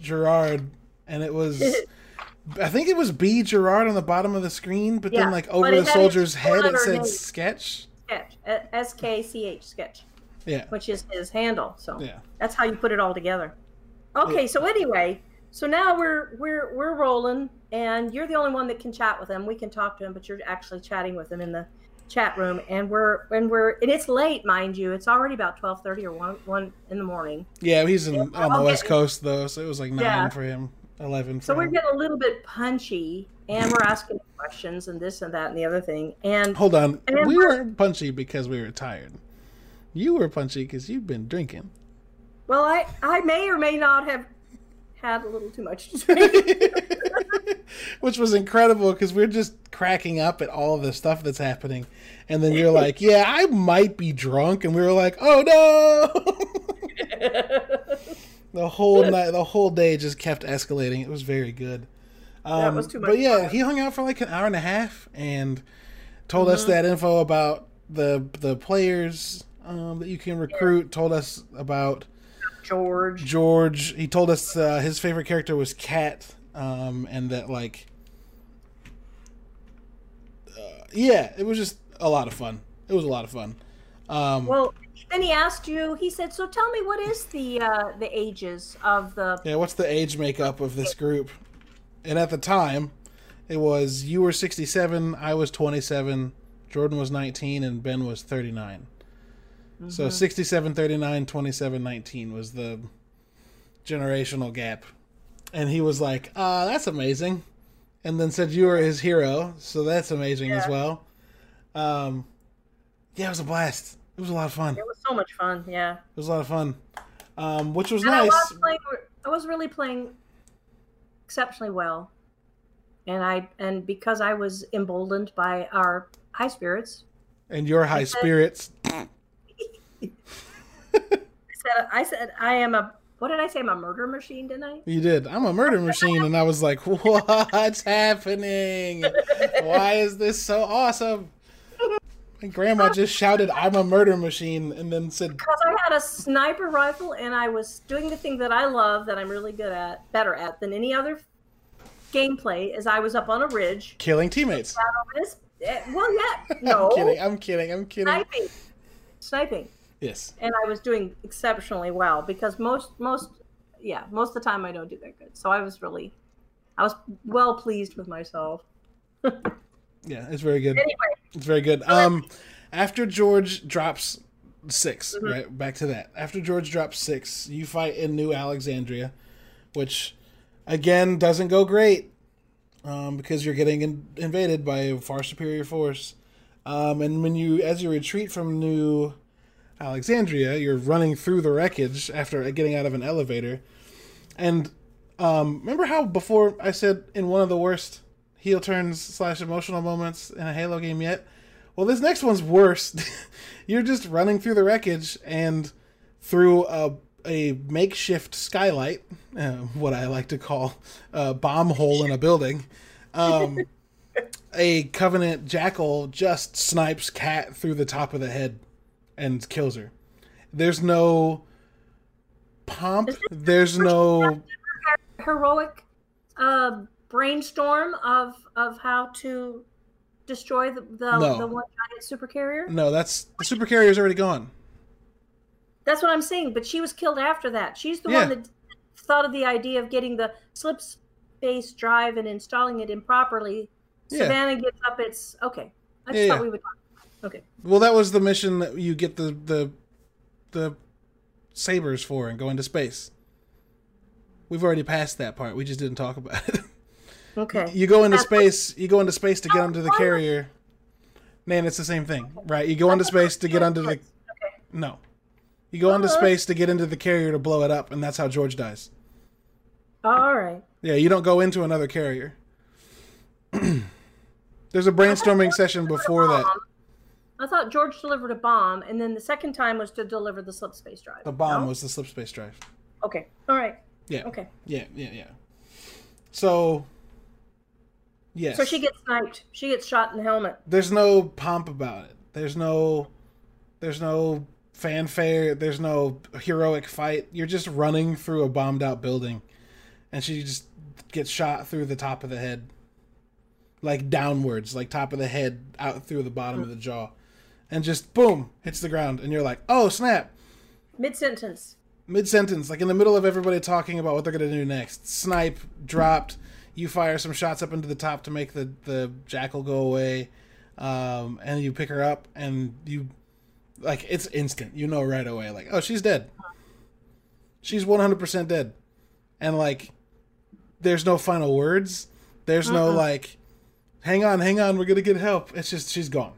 Jarrard, and it was. I think it was B Jarrard on the bottom of the screen, but Yeah, then like over the soldier's head it said sketch. sketch, S K C H sketch, Yeah. which is his handle. So Yeah. that's how you put it all together. Okay, so anyway, so now we're we're we're rolling, and you're the only one that can chat with him. We can talk to him, but you're actually chatting with him in the chat room, and we're and we're and it's late, mind you. It's already about twelve thirty or one one in the morning. Yeah, he's in, on the West Coast though, so it was like nine Yeah. for him, eleven for So we're getting a little bit punchy, and we're asking questions and this and that and the other thing. And Hold on, and we weren't punchy because we were tired. You were punchy because you've been drinking. well, I I may or may not have had a little too much to drink. Which was incredible because we're just cracking up at all of the stuff that's happening. And then you're like, yeah, I might be drunk. And we were like, oh no. the whole night, the whole day just kept escalating. It was very good. Um, That was too much But yeah, fun. he hung out for like an hour and a half and told us Mm-hmm. that info about the the players um, that you can recruit. Told us about George. George. He told us uh, his favorite character was Kat, um, and that like, uh, yeah, it was just a lot of fun. It was a lot of fun. Um, Well, then he asked you. He said, "So tell me, what is the uh, the ages of the?" yeah, what's the age makeup of this group? And at the time, it was you were sixty-seven, I was twenty-seven, Jordan was nineteen, and Ben was 39 So 67, 39, 27, 19 was the generational gap. And he was like, uh, that's amazing. And then said you were his hero, so that's amazing as well. Um, yeah, it was a blast. It was a lot of fun. It was so much fun. Yeah. It was a lot of fun. Um, which was And I nice. was playing. I was really playing exceptionally well, and I and because I was emboldened by our high spirits, And your high spirits. I said, "I said I am a." What did I say? I'm a murder machine, didn't I? You did. I'm a murder machine, and I was like, "What's happening? Why is this so awesome?" My Grandma just shouted, "I'm a murder machine," and then said, Because I had a sniper rifle and I was doing the thing that I love, that I'm really good at, better at than any other gameplay. Is I was up on a ridge. "Killing teammates." Eh, well, yeah, no, I'm kidding. I'm kidding. I'm kidding. sniping, sniping. Yes. and I was doing exceptionally well because most most yeah most of the time I don't do that good. So I was really I was well pleased with myself. Yeah, it's very good. Anyway, It's very good. Um, after George drops 6 Mm-hmm. right? Back to that. After George drops six, you fight in New Alexandria, which again doesn't go great um, because you're getting in- invaded by a far superior force. Um, and when you, as you retreat from New Alexandria, you're running through the wreckage after getting out of an elevator. And um, remember how before I said in one of the worst heel turns slash emotional moments in a Halo game yet? Well, this next one's worse. you're just running through the wreckage and through a a makeshift skylight, uh, what I like to call a bomb hole in a building. Um, a Covenant jackal just snipes Kat through the top of the head and kills her. There's no pomp. There's no heroic uh, brainstorm of of how to destroy the the, No. the one giant supercarrier. no. That's the super carrier's already gone. That's what I'm saying. But she was killed after that. She's the Yeah. one that thought of the idea of getting the slip space drive and installing it improperly. Yeah. Savannah gives up its okay. I just Yeah, thought we would. Okay. Well, that was the mission that you get the the the sabers for and go into space. We've already passed that part. We just didn't talk about it. Okay. You go into space. You go into space to get onto the carrier. Man, it's the same thing, right? You go into space to get under the. No, you go into Uh-huh. space to get into the carrier to blow it up, and that's how George dies. All right. Yeah, you don't go into another carrier. there's a brainstorming session before that. Bomb. I thought George delivered a bomb, and then the second time was to deliver the slip space drive. The bomb No? was the slip space drive. Okay. All right. Yeah. Okay. Yeah, yeah, yeah. So, yes. So she gets sniped. She gets shot in the helmet. there's no pomp about it. There's no there's no fanfare, there's no heroic fight. You're just running through a bombed out building and she just gets shot through the top of the head. Like downwards, like top of the head out through the bottom of the jaw. And just boom, hits the ground and you're like, "Oh, snap." Mid sentence. Mid sentence, like in the middle of everybody talking about what they're gonna do next. Snipe dropped. You fire some shots up into the top to make the the jackal go away, um, and you pick her up, and you like it's instant. You know right away, like oh she's dead. She's one hundred percent dead, and like there's no final words. There's no Mm-mm. like, hang on, hang on, we're gonna get help. It's just she's gone,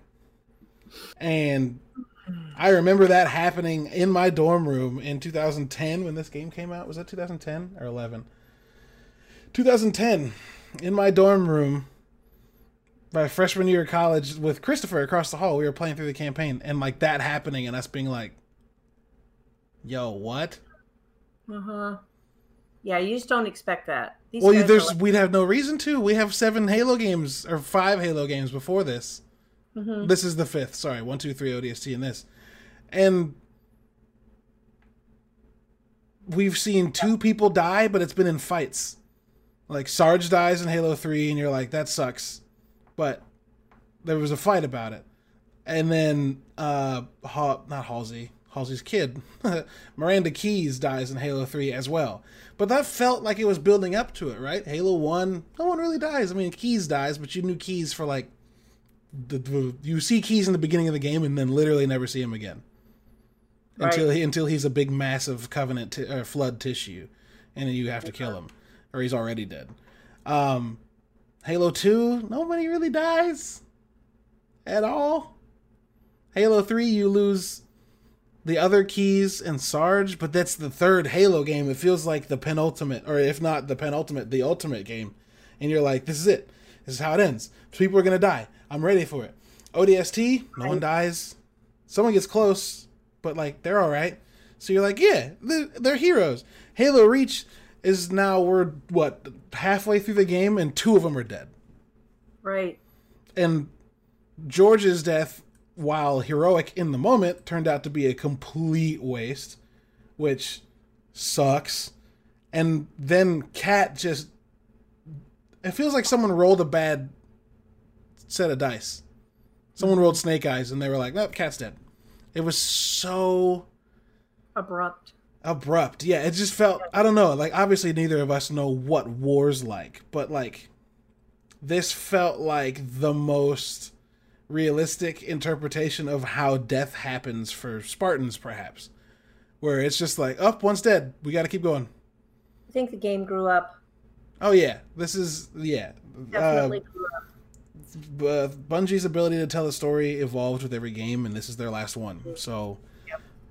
and I remember that happening in my dorm room in 2010 when this game came out. Was that 2010 or 11? 2010 in my dorm room my freshman year of college with Christopher across the hall. We were playing through the campaign and like that happening and us being like, "Yo, what?" Uh huh. Yeah, you just don't expect that. These well, there's like- we'd have no reason to. We have seven Halo games or five Halo games before this. Mhm. This is the fifth. Sorry, one, two, three ODST and this, and we've seen two people die, but it's been in fights. Like Sarge dies in Halo Three, and you're like, that sucks, but there was a fight about it. And then, uh, ha- not Halsey, Halsey's kid, Miranda Keyes dies in Halo Three as well. But that felt like it was building up to it, right? Halo One, no one really dies. I mean, Keyes dies, but you knew Keyes for like the, the you see Keyes in the beginning of the game and then literally never see him again until he until he's a big massive covenant t- uh, flood tissue, and then you have to kill him or he's already dead. Um, Halo Two, nobody really dies at all. Halo Three, you lose the other keyes and Sarge, but that's the third Halo game. It feels like the penultimate, or if not the penultimate, the ultimate game. And you're like, this is it. This is how it ends. People are gonna die. I'm ready for it. ODST, no one dies. Someone gets close, but like they're all right. So you're like, yeah, they're, they're heroes. Halo Reach is now we're what halfway through the game, and two of them are dead. Right. And George's death, while heroic in the moment, turned out to be a complete waste, which sucks. And then Kat just. It feels like someone rolled a bad set of dice. Someone rolled Snake Eyes, and they were like, "Nope, Kat's dead." It was so Abrupt. abrupt. Yeah, it just felt I don't know, like obviously neither of us know what war's like, but like this felt like the most realistic interpretation of how death happens for Spartans perhaps. Where it's just like, "Up, one's dead. We got to keep going." I think the game grew up. Oh yeah, this is yeah. Definitely Uh, grew up. Uh, Bungie's ability to tell a story evolved with every game, and this is their last one. So,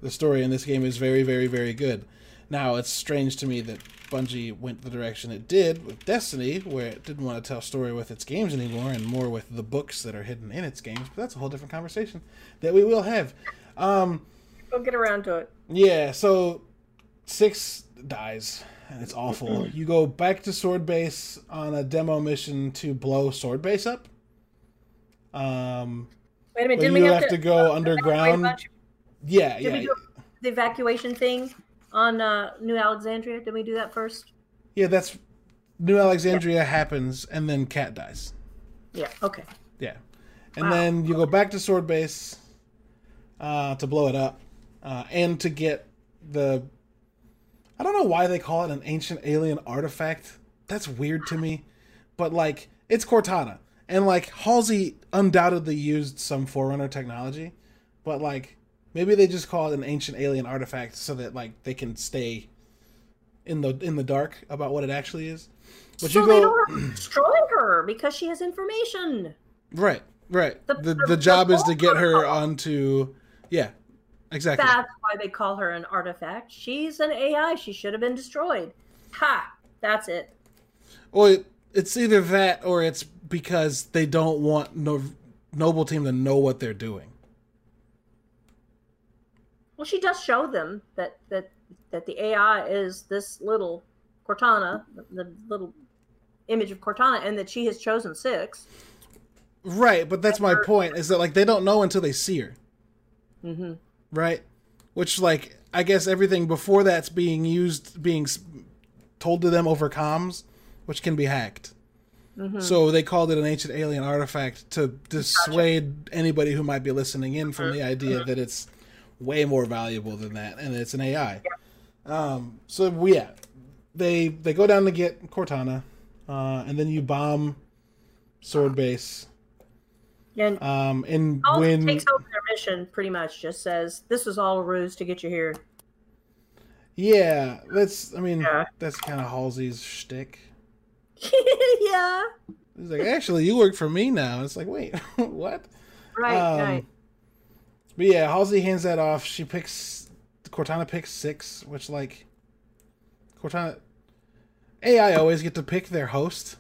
the story in this game is very, very, very good. Now, it's strange to me that Bungie went the direction it did with Destiny, where it didn't want to tell a story with its games anymore, and more with the books that are hidden in its games. But that's a whole different conversation that we will have. Um, We'll get around to it. yeah, so six dies, and it's awful. you go back to Sword Base on a demo mission to blow Sword Base up. Um, Wait a minute, didn't you we have have to- to go a underground. Yeah, Did yeah, we do the evacuation thing on uh, New Alexandria? Did we do that first? yeah. That's New Alexandria happens, and then Kat dies. Yeah. Okay. Yeah, and Wow. then you go back to Sword Base uh, to blow it up, uh, and to get the. I don't know why they call it an ancient alien artifact. That's weird to me, but like it's Cortana, and like Halsey undoubtedly used some Forerunner technology, but like maybe they just call it an ancient alien artifact so that like they can stay in the in the dark about what it actually is. But so you they go don't have to destroy her because she has information. Right, right. The- The the- the, job is to get her onto yeah, exactly. That's why they call her an artifact. She's an AI. She should have been destroyed. Ha! That's it. Well, it's either that or it's because they don't want no, Noble Team to know what they're doing. Well, she does show them that that that the AI is this little Cortana, the, the little image of Cortana, and that she has chosen six. Right, but that's my point. Is that like they don't know until they see her. Mm-hmm. right? Which, like, I guess everything before that's being used, being told to them over comms, which can be hacked. Mhm. So they called it an ancient alien artifact to dissuade anybody who might be listening in from the idea that it's way more valuable than that, and it's an AI. Um, so yeah, they they go down to get Cortana, uh, and then you bomb Sword Base. And Um, and when takes over their mission pretty much just says this was all a ruse to get you here. Yeah, that's. I mean, that's kind of Halsey's shtick. yeah. He's like, actually, you work for me now. It's like, wait, what? Right, Um, right. But yeah, Halsey hands that off. She picks Cortana picks six, which like Cortana AI always get to pick their host,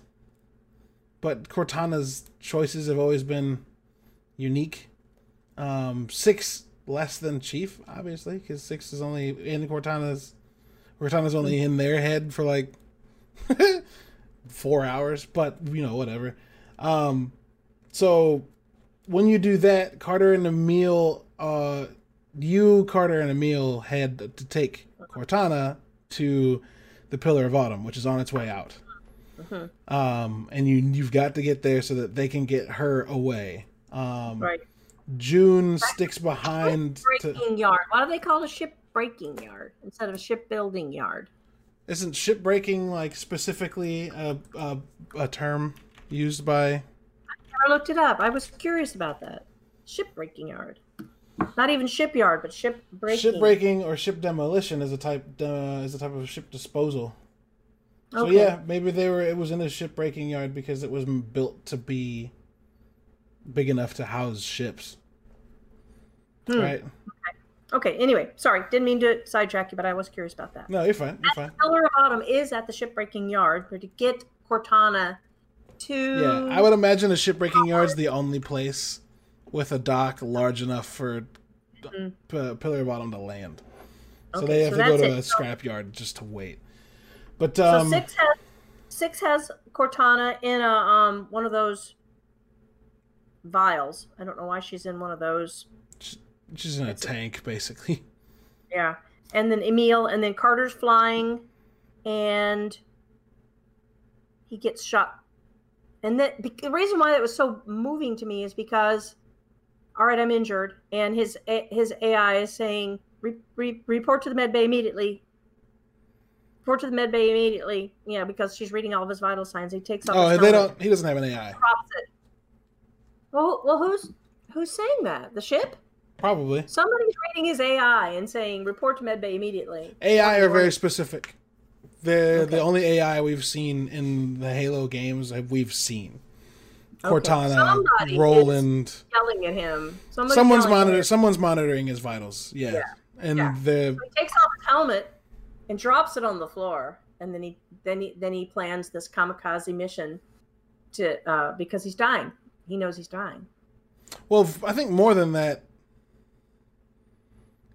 but Cortana's choices have always been unique. Um, six less than Chief, obviously, because six is only in Cortana's. Cortana's only in their head for like four hours, but you know, whatever. Um, so when you do that, Carter and Emile, uh, you, Carter, and Emile had to take Cortana to the Pillar of Autumn, which is on its way out. Mhm. Um, and you you've got to get there so that they can get her away. Um, Right. Jun sticks behind. To, Breaking yard. Why do they call it a ship breaking yard instead of a ship building yard? Isn't shipbreaking like specifically a, a a term used by? I looked it up. I was curious about that. Ship breaking yard. Not even shipyard, but ship breaking. Ship breaking or ship demolition is a type uh, is a type of ship disposal. So Okay. yeah, maybe they were. It was in a ship breaking yard because it was built to be big enough to house ships. Hmm. Right? Okay. Anyway, sorry, didn't mean to sidetrack you, but I was curious about that. No, you're fine. You're fine. Pillar of Autumn is at the shipbreaking yard to get Cortana to. Yeah, I would imagine a ship breaking yard's the only place with a dock large enough for Mhm. P- Pillar of Autumn to land. So Okay, they have so to go to it. a So- scrap yard just to wait. But So um, six has six has Cortana in a um one of those vials. I don't know why she's in one of those. She's in a tank basically. Yeah. And then Emile and then Carter's flying and he gets shot. And that the reason why that was so moving to me is because all right, I'm injured and his his AI is saying re- re- report to the med bay immediately. Report to the med bay immediately. Yeah, because she's reading all of his vital signs. He takes off Oh, his they don't. He doesn't have an AI. drops it. Well, well, who's who's saying that? The ship? Probably. Somebody's reading his AI and saying report to med bay immediately. AI are very specific. They're the only AI we've seen in the Halo games that we've seen. Okay, Cortana, somebody Roland. Yelling at him. Somebody's Someone's yelling at monitor. him. Someone's monitoring his vitals. Yeah, Yeah, and yeah. the He takes off his helmet and drops it on the floor, and then he then he then he plans this kamikaze mission to uh, because he's dying. He knows he's dying. well, I think more than that,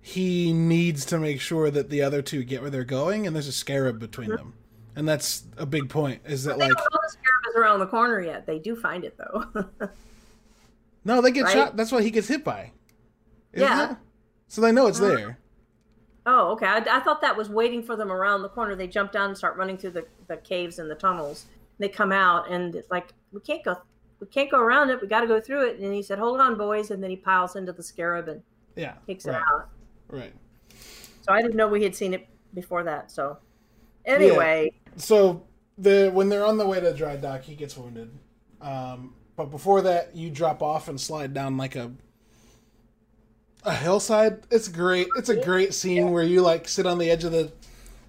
he needs to make sure that the other two get where they're going, and there's a scarab between them, and that's a big point. Is that They like don't know the scarab is around the corner yet. They do find it though. no, they get Right? shot. That's what he gets hit by. Yeah. it? So they know it's Uh-huh. there. oh, okay. I, I thought that was waiting for them around the corner. They jump down and start running through the, the caves and the tunnels. They come out and it's like we can't go. We can't go around it. We got to go through it. And he said, "Hold on, boys." And then he piles into the scarab and Yeah. takes right. it out. Right. So I didn't know we had seen it before that. So anyway, so the when they're on the way to dry dock, he gets wounded. Um, but before that, you drop off and slide down like a a hillside. It's great. It's a great scene where you like sit on the edge of the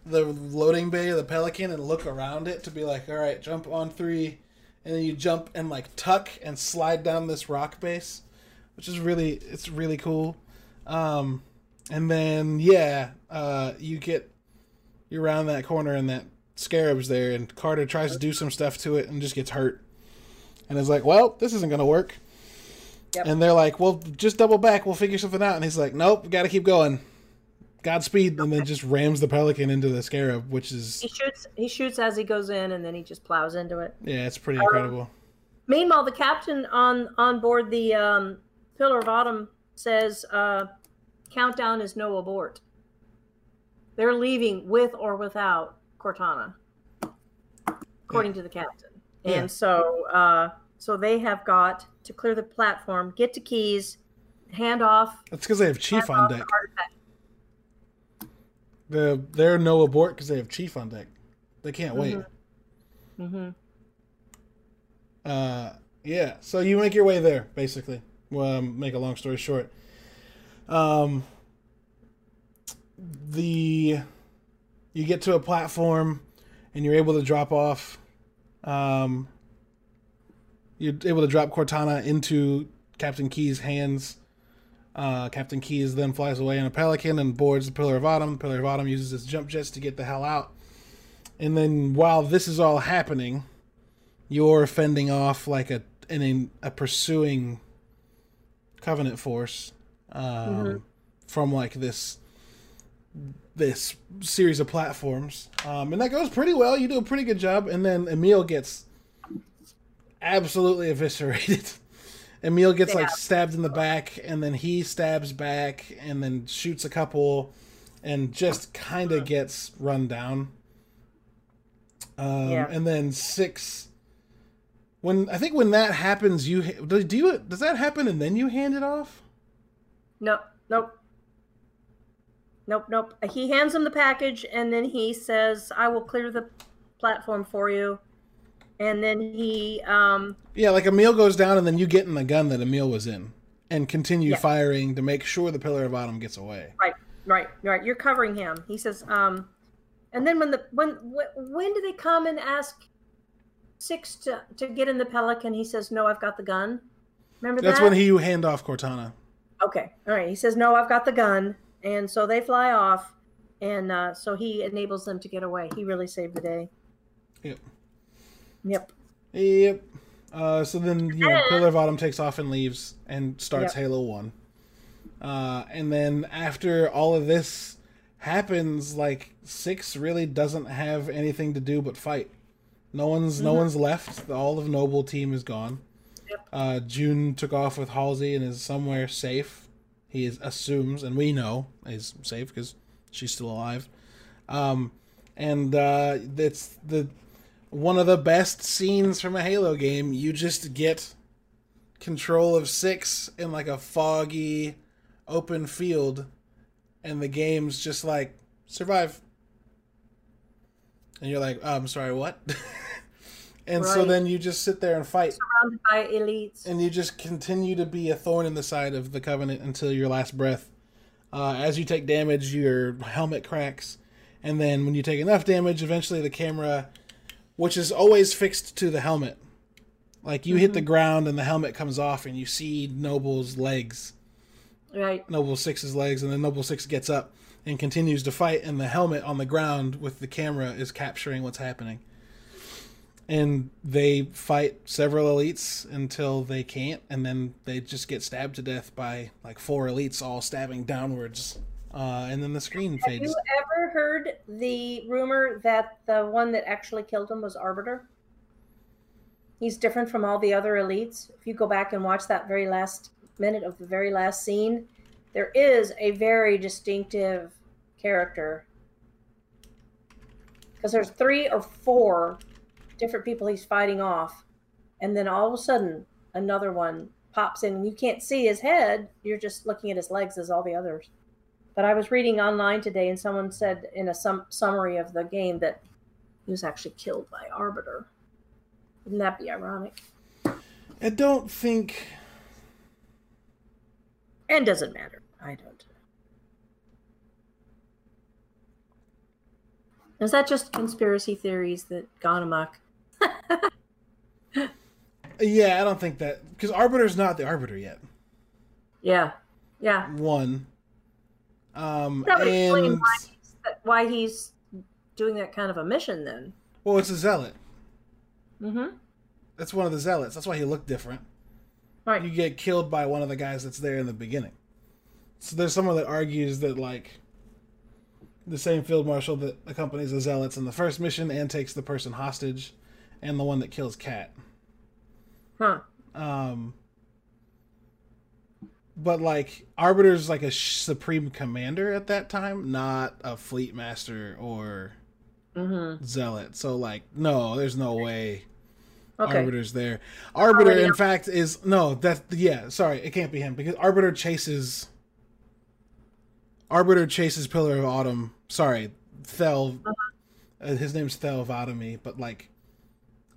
the loading bay of the Pelican and look around it to be like, all right, jump on three, and then you jump and like tuck and slide down this rock base, which is really it's really cool. Um, and then yeah, uh, you get you're around that corner and that scarabs there, and Carter tries to do some stuff to it and just gets hurt. And is like, "Well, this isn't gonna work." Yep. And they're like, "Well, just double back. We'll figure something out." And he's like, "Nope, got to keep going." Godspeed, and then just rams the pelican into the scarab, which is He shoots. He shoots as he goes in, and then he just plows into it. yeah, it's pretty Um, incredible. Meanwhile, the captain on on board the um, Pillar of Autumn says, uh, "Countdown is no abort." They're leaving with or without Cortana, according to the captain. Yeah. And so, uh, so they have got to clear the platform, get to Keyes, hand off. That's because they have Chief on deck. the they're no abort because they have Chief on deck. They can't wait. Mm-hmm. Uh, yeah. So you make your way there, basically. Well, um, make a long story short. Um, the you get to a platform, and you're able to drop off. Um, you're able to drop Cortana into Captain Keyes' hands. Uh, Captain Keyes then flies away in a pelican and boards the Pillar of Autumn. The Pillar of Autumn uses its jump jets to get the hell out. And then while this is all happening, you're fending off like a an, a pursuing Covenant force um, Mhm. from like this this series of platforms, um, and that goes pretty well. You do a pretty good job, and then Emile gets absolutely eviscerated. Emile gets like stabbed in the back, and then he stabs back, and then shoots a couple, and just kind of gets run down. Um, Yeah. And then six. When I think when that happens, you do do you does that happen and then you hand it off? Nope, nope. Nope, nope. He hands him the package and then he says, I will clear the platform for you. And then he, um, Yeah, like Emile goes down, and then you get in the gun that Emile was in, and continue Yeah. firing to make sure the pillar of autumn gets away. right, right, right. You're covering him. He says, um, and then when the, when, wh- when do they come and ask Six to, to get in the Pelican? He says, no, I've got the gun. Remember That's that? when he hand off Cortana. Okay. All right. He says, "No, I've got the gun," and so they fly off, and uh, so he enables them to get away. He really saved the day. Yep. Yep. Yep. Uh, so then you know, Pillar of Autumn takes off and leaves and starts Yep. Halo One. Uh, and then after all of this happens, like Six really doesn't have anything to do but fight. No one's no Mhm. one's left. All of Noble team is gone. Yep. Uh, Jun took off with Halsey and is somewhere safe. He is, assumes, and we know is safe because she's still alive. Um, and uh, it's the one of the best scenes from a Halo game. You just get control of six in like a foggy, open field, and the game's just like survive. And you're like, oh, I'm sorry, what? and so then you just sit there and fight Surrounded by elites. and you just continue to be a thorn in the side of the covenant until your last breath. Uh, as you take damage, your helmet cracks, and then when you take enough damage, eventually the camera, which is always fixed to the helmet, like you hit the ground and the helmet comes off, and you see Noble's legs, Right. Noble Six's legs, and then Noble Six gets up and continues to fight, and the helmet on the ground with the camera is capturing what's happening. And they fight several elites until they can't, and then they just get stabbed to death by like four elites all stabbing downwards. Uh, and then the screen Have fades. you ever heard the rumor that the one that actually killed him was Arbiter? He's different from all the other elites. If you go back and watch that very last minute of the very last scene, there is a very distinctive character. Because there's three or four different people he's fighting off, and then all of a sudden another one pops in. And you can't see his head; you're just looking at his legs as all the others. But I was reading online today, and someone said in a sum- summary of the game that he was actually killed by Arbiter. Wouldn't that be ironic? I don't think. And doesn't matter. I don't. Is that just conspiracy theories that gone amok? Yeah, I don't think that because Arbiter's not the Arbiter yet. Yeah, yeah. One. Um, That would explain why he's, why he's doing that kind of a mission then. Well, it's a zealot. Mm-hmm. That's one of the zealots. That's why he looked different. Right. You get killed by one of the guys that's there in the beginning. So there's someone that argues that like the same field marshal that accompanies the zealots in the first mission and takes the person hostage, and the one that kills Kat. Huh. Um, but like Arbiter's like a supreme commander at that time, not a fleet master or Mm-hmm. zealot. So like, no, there's no way Okay. Arbiter's there. Arbiter, Already in fact, is no. That yeah. Sorry, it can't be him because Arbiter chases. Arbiter chases Pillar of Autumn. Sorry, Thel. Uh-huh. Uh, his name's Thel 'Vadamee, but like,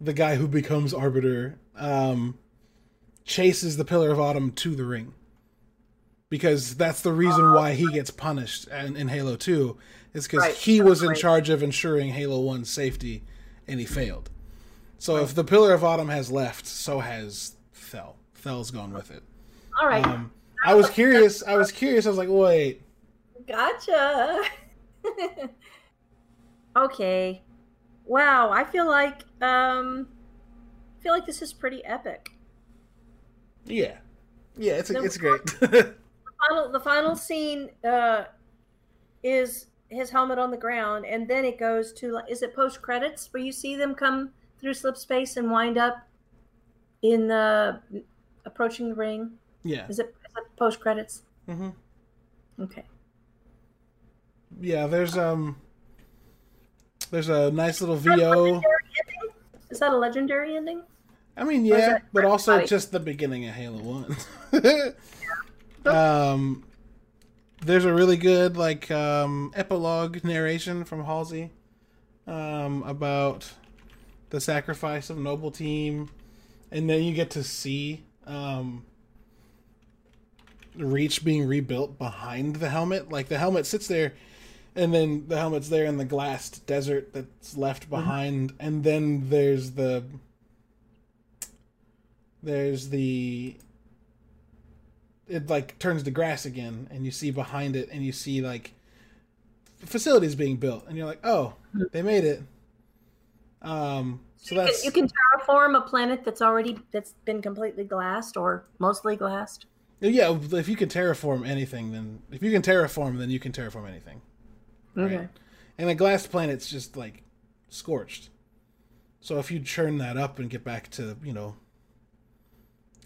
the guy who becomes Arbiter um, chases the Pillar of Autumn to the ring. Because that's the reason why he gets punished in, in Halo Two, is because Right, he was in charge of ensuring Halo 1's safety, and he failed. So if the Pillar of Autumn has left, so has Thel. Thel's gone with it. All right. Um, I was curious. I was curious. I was like, wait. Gotcha. okay. Wow, I feel like um I feel like this is pretty epic. Yeah, yeah. It's No, it's great. The final the final scene uh is his helmet on the ground and then it goes to like is it post credits where you see them come through slip space and wind up in the approaching the ring? yeah, Is it, is it post credits? Mm-hmm. Okay. yeah. There's um, there's a nice little Is that a VO. Is that a legendary ending? I mean, yeah, but also everybody? just the beginning of Halo One. um, there's a really good like um epilogue narration from Halsey, um, about the sacrifice of Noble Team, and then you get to see um Reach being rebuilt behind the helmet. Like the helmet sits there, and then the helmet's there in the glassed desert that's left behind, and then there's the there's the it like turns to grass again. And you see behind it and you see like facilities being built. And you're like oh they made it. Um so You can, that's you can terraform a planet that's already that's been completely glassed or mostly glassed. yeah if you can terraform anything then if you can terraform then you can terraform anything Okay. and a glass planet's just like scorched so if you churn that up and get back to you know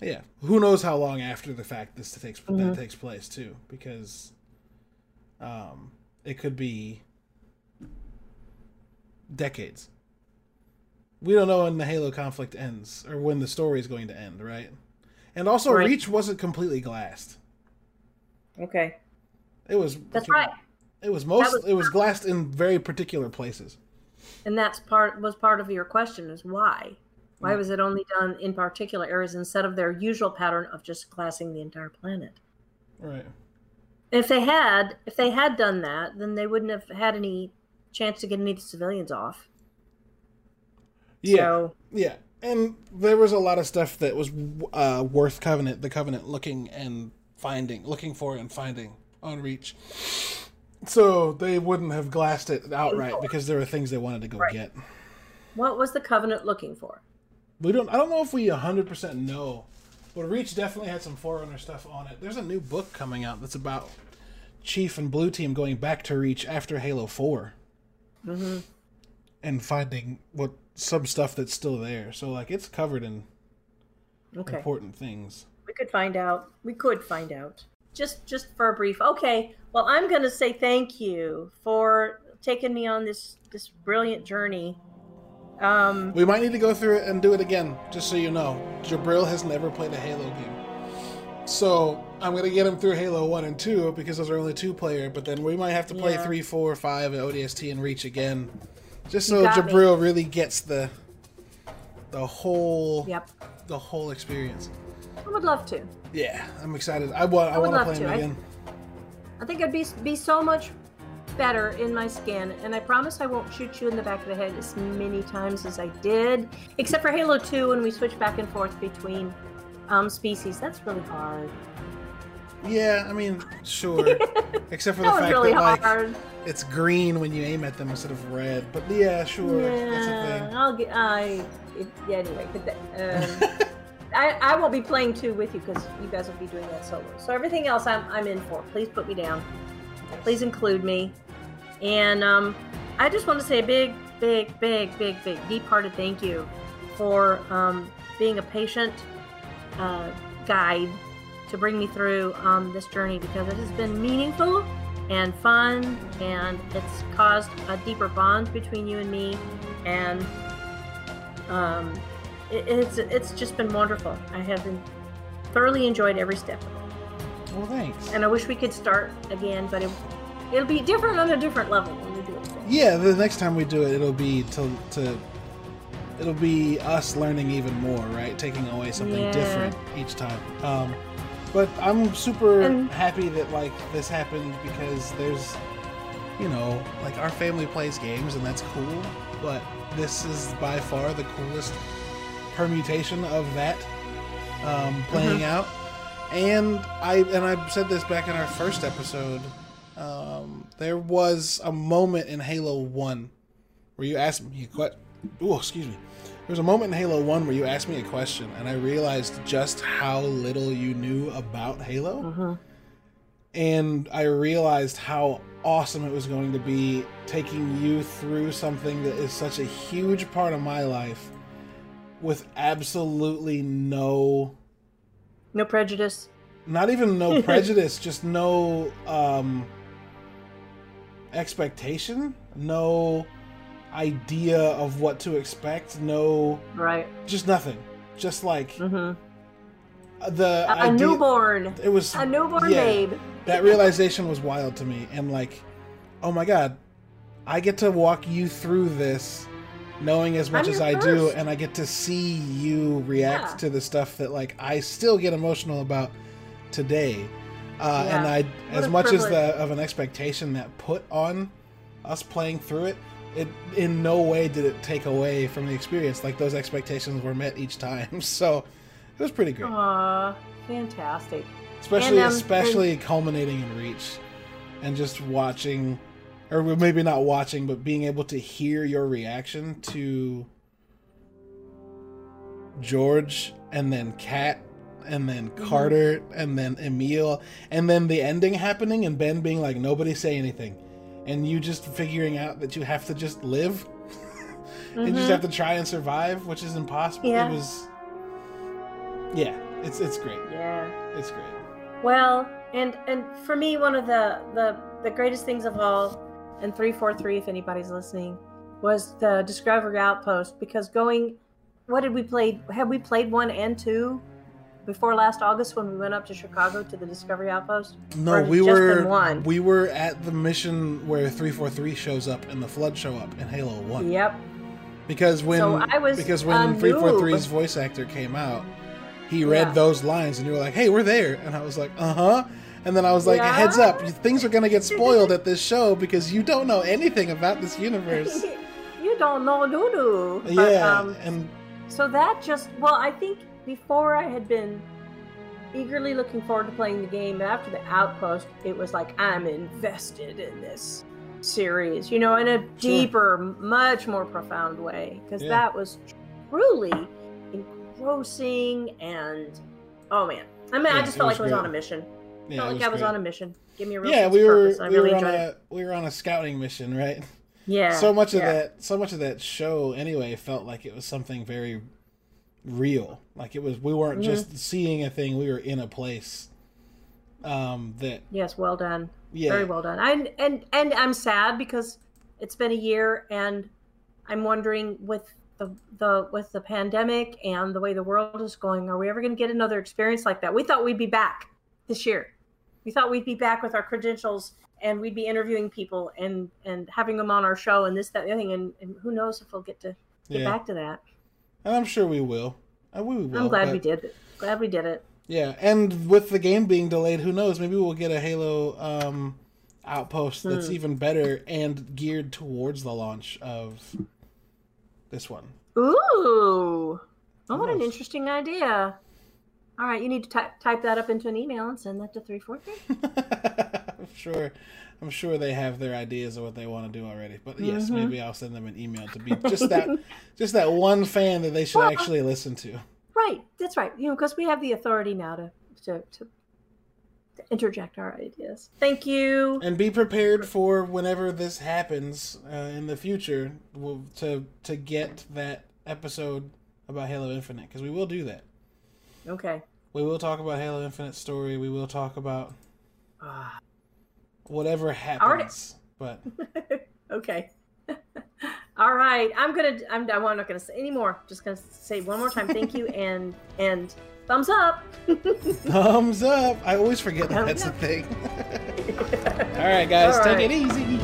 yeah who knows how long after the fact this takes Mhm. that takes place too because um it could be decades we don't know when the halo conflict ends or when the story is going to end right and also Right. reach wasn't completely glassed Okay. it was That's right. It was most was- it was glassed in very particular places And that's part was part of your question is why? Why Mm. was it only done in particular areas instead of their usual pattern of just glassing the entire planet? right If they had, if they had done that, then they wouldn't have had any chance to get any of the civilians off. Yeah, So- yeah, and there was a lot of stuff that was uh, worth Covenant, the Covenant looking and finding, looking for and finding on Reach. So they wouldn't have glassed it outright because there were things they wanted to go get. What was the Covenant looking for? We don't. I don't know if we hundred percent know, but Reach definitely had some Forerunner stuff on it. There's a new book coming out that's about Chief and Blue Team going back to Reach after Halo Four Mm-hmm. and finding what some stuff that's still there. So like it's covered in Okay. important things. We could find out. We could find out. Just just for a brief. Okay. Well, I'm going to say thank you for taking me on this this brilliant journey. Um We might need to go through it and do it again, just so you know. Jabril has never played a Halo game. So I'm gonna get him through Halo 1 and 2 because those are only two player, but then we might have to play Yeah. 3, 4, 5, and ODST and Reach again. Just so got me. Jabril really gets the the whole Yep. the whole experience. I would love to. Yeah, I'm excited. I want I, I want to play him to. I- again. I think I'd be be so much better in my skin, and I promise I won't shoot you in the back of the head as many times as I did, except for Halo 2 when we switch back and forth between um, species. That's really hard. Yeah, I mean, sure. Except for the fact really that like hard. it's green when you aim at them instead of red. But yeah, sure, that's a Yeah, thing. I'll get. I it, yeah. Anyway, but that, um, I I won't be playing two with you because you guys will be doing that solo. So everything else, I'm I'm in for. Please put me down. Please include me. And um, I just want to say a big, big, big, big, big, deep-hearted thank you for um, being a patient uh, guide to bring me through um, this journey because it has been meaningful and fun, and it's caused a deeper bond between you and me, and um, it's it's just been wonderful. I have been thoroughly enjoyed every step of it, Well, thanks. and I wish we could start again, but it, it'll be different on a different level when we do it. Yeah, the next time we do it, it'll be to to it'll be us learning even more, right? Taking away something Yeah. different each time. Um, but I'm super And- happy that like this happened because there's, you know, like our family plays games and that's cool. But this is by far the coolest permutation of that um, playing out. And I and I said this back in our first episode. Um, there was a moment in Halo One where you asked me a question. Oh, excuse me. There was a moment in Halo One where you asked me a question, and I realized just how little you knew about Halo. And I realized how awesome it was going to be taking you through something that is such a huge part of my life with absolutely no No prejudice. not even no prejudice, just no um expectation, no idea of what to expect, no Right. just nothing. Just like hmm the A, a idea- newborn. It was a newborn yeah, babe. That realization was wild to me and like oh my god, I get to walk you through this knowing as much as I do and I get to see you react Yeah. to the stuff that like I still get emotional about today. Uh, and I, What as much as the of an expectation that put on us playing through it, it in no way did it take away from the experience. Like those expectations were met each time, so it was pretty great. Aw, fantastic. Especially, And, um, especially culminating in Reach, and just watching, or maybe not watching, but being able to hear your reaction to George, and then Kat, and then Mm-hmm. Carter, and then Emile, and then the ending happening, and Ben being like, "Nobody say anything," and you just figuring out that you have to just live, and you just Mhm. have to try and survive, which is impossible. Yeah. It was, yeah, it's it's great. Yeah. It's great. Well, and and for me, one of the the the greatest things of all, and three four three, if anybody's listening, was the Discovery Outpost because going, what did we play? Have we played one and two before last August when we went up to Chicago to the Discovery Outpost? No, we were one. we were at the mission where 343 shows up and the flood show up in Halo 1. Yep. Because when So I was because when 343's noob. voice actor came out, he read Yeah. those lines and you were like, "Hey, we're there." And I was like, "Uh-huh." And then I was like, Yeah. "Heads up, things are going to get spoiled at this show because you don't know anything about this universe." you don't know doo doo. yeah, um, and So that just well, I think before I had been eagerly looking forward to playing the game. After the outpost, it was like I'm invested in this series, you know, in a deeper, much more profound way, because Yeah. that was truly engrossing and oh man, I mean, I just felt like I was great. on a mission. Yeah, felt like I was great. on a mission. Give me a real yeah, we were we really were on a it. we were on a scouting mission, right? Yeah, so much of that so much of that show anyway felt like it was something very real like it was we weren't Mhm. just seeing a thing we were in a place um that Yes, well done. Yeah. Very well done. And and and I'm sad because it's been a year and I'm wondering with the the with the pandemic and the way the world is going, are we ever going to get another experience like that? We thought we'd be back this year. We thought we'd be back with our credentials and we'd be interviewing people and and having them on our show and this that and the other thing and, and who knows if we'll get to get Yeah. back to that. and i'm sure we will Uh, we will I'm glad we did. Glad we did it. yeah and with the game being delayed who knows maybe we'll get a halo um outpost that's Hmm. even better and geared towards the launch of this one Ooh. Oh, what an interesting idea. All right, you need to type type that up into an email and send that to three four three. I'm sure. I'm sure they have their ideas of what they want to do already. But yes, Mhm. maybe I'll send them an email to be just that, just that one fan that they should Well- actually listen to. Right, that's right. You know, because we have the authority now to to, to to interject our ideas. Thank you. And be prepared for whenever this happens uh, in the future w- to to get that episode about Halo Infinite because we will do that. Okay. We will talk about Halo Infinite story. We will talk about Ah, whatever happens. But okay. All right. I'm gonna. I'm. I'm not gonna say any more. Just gonna say one more time. Thank you and and thumbs up. thumbs up. I always forget that that's a thing. All right, guys, All take it easy.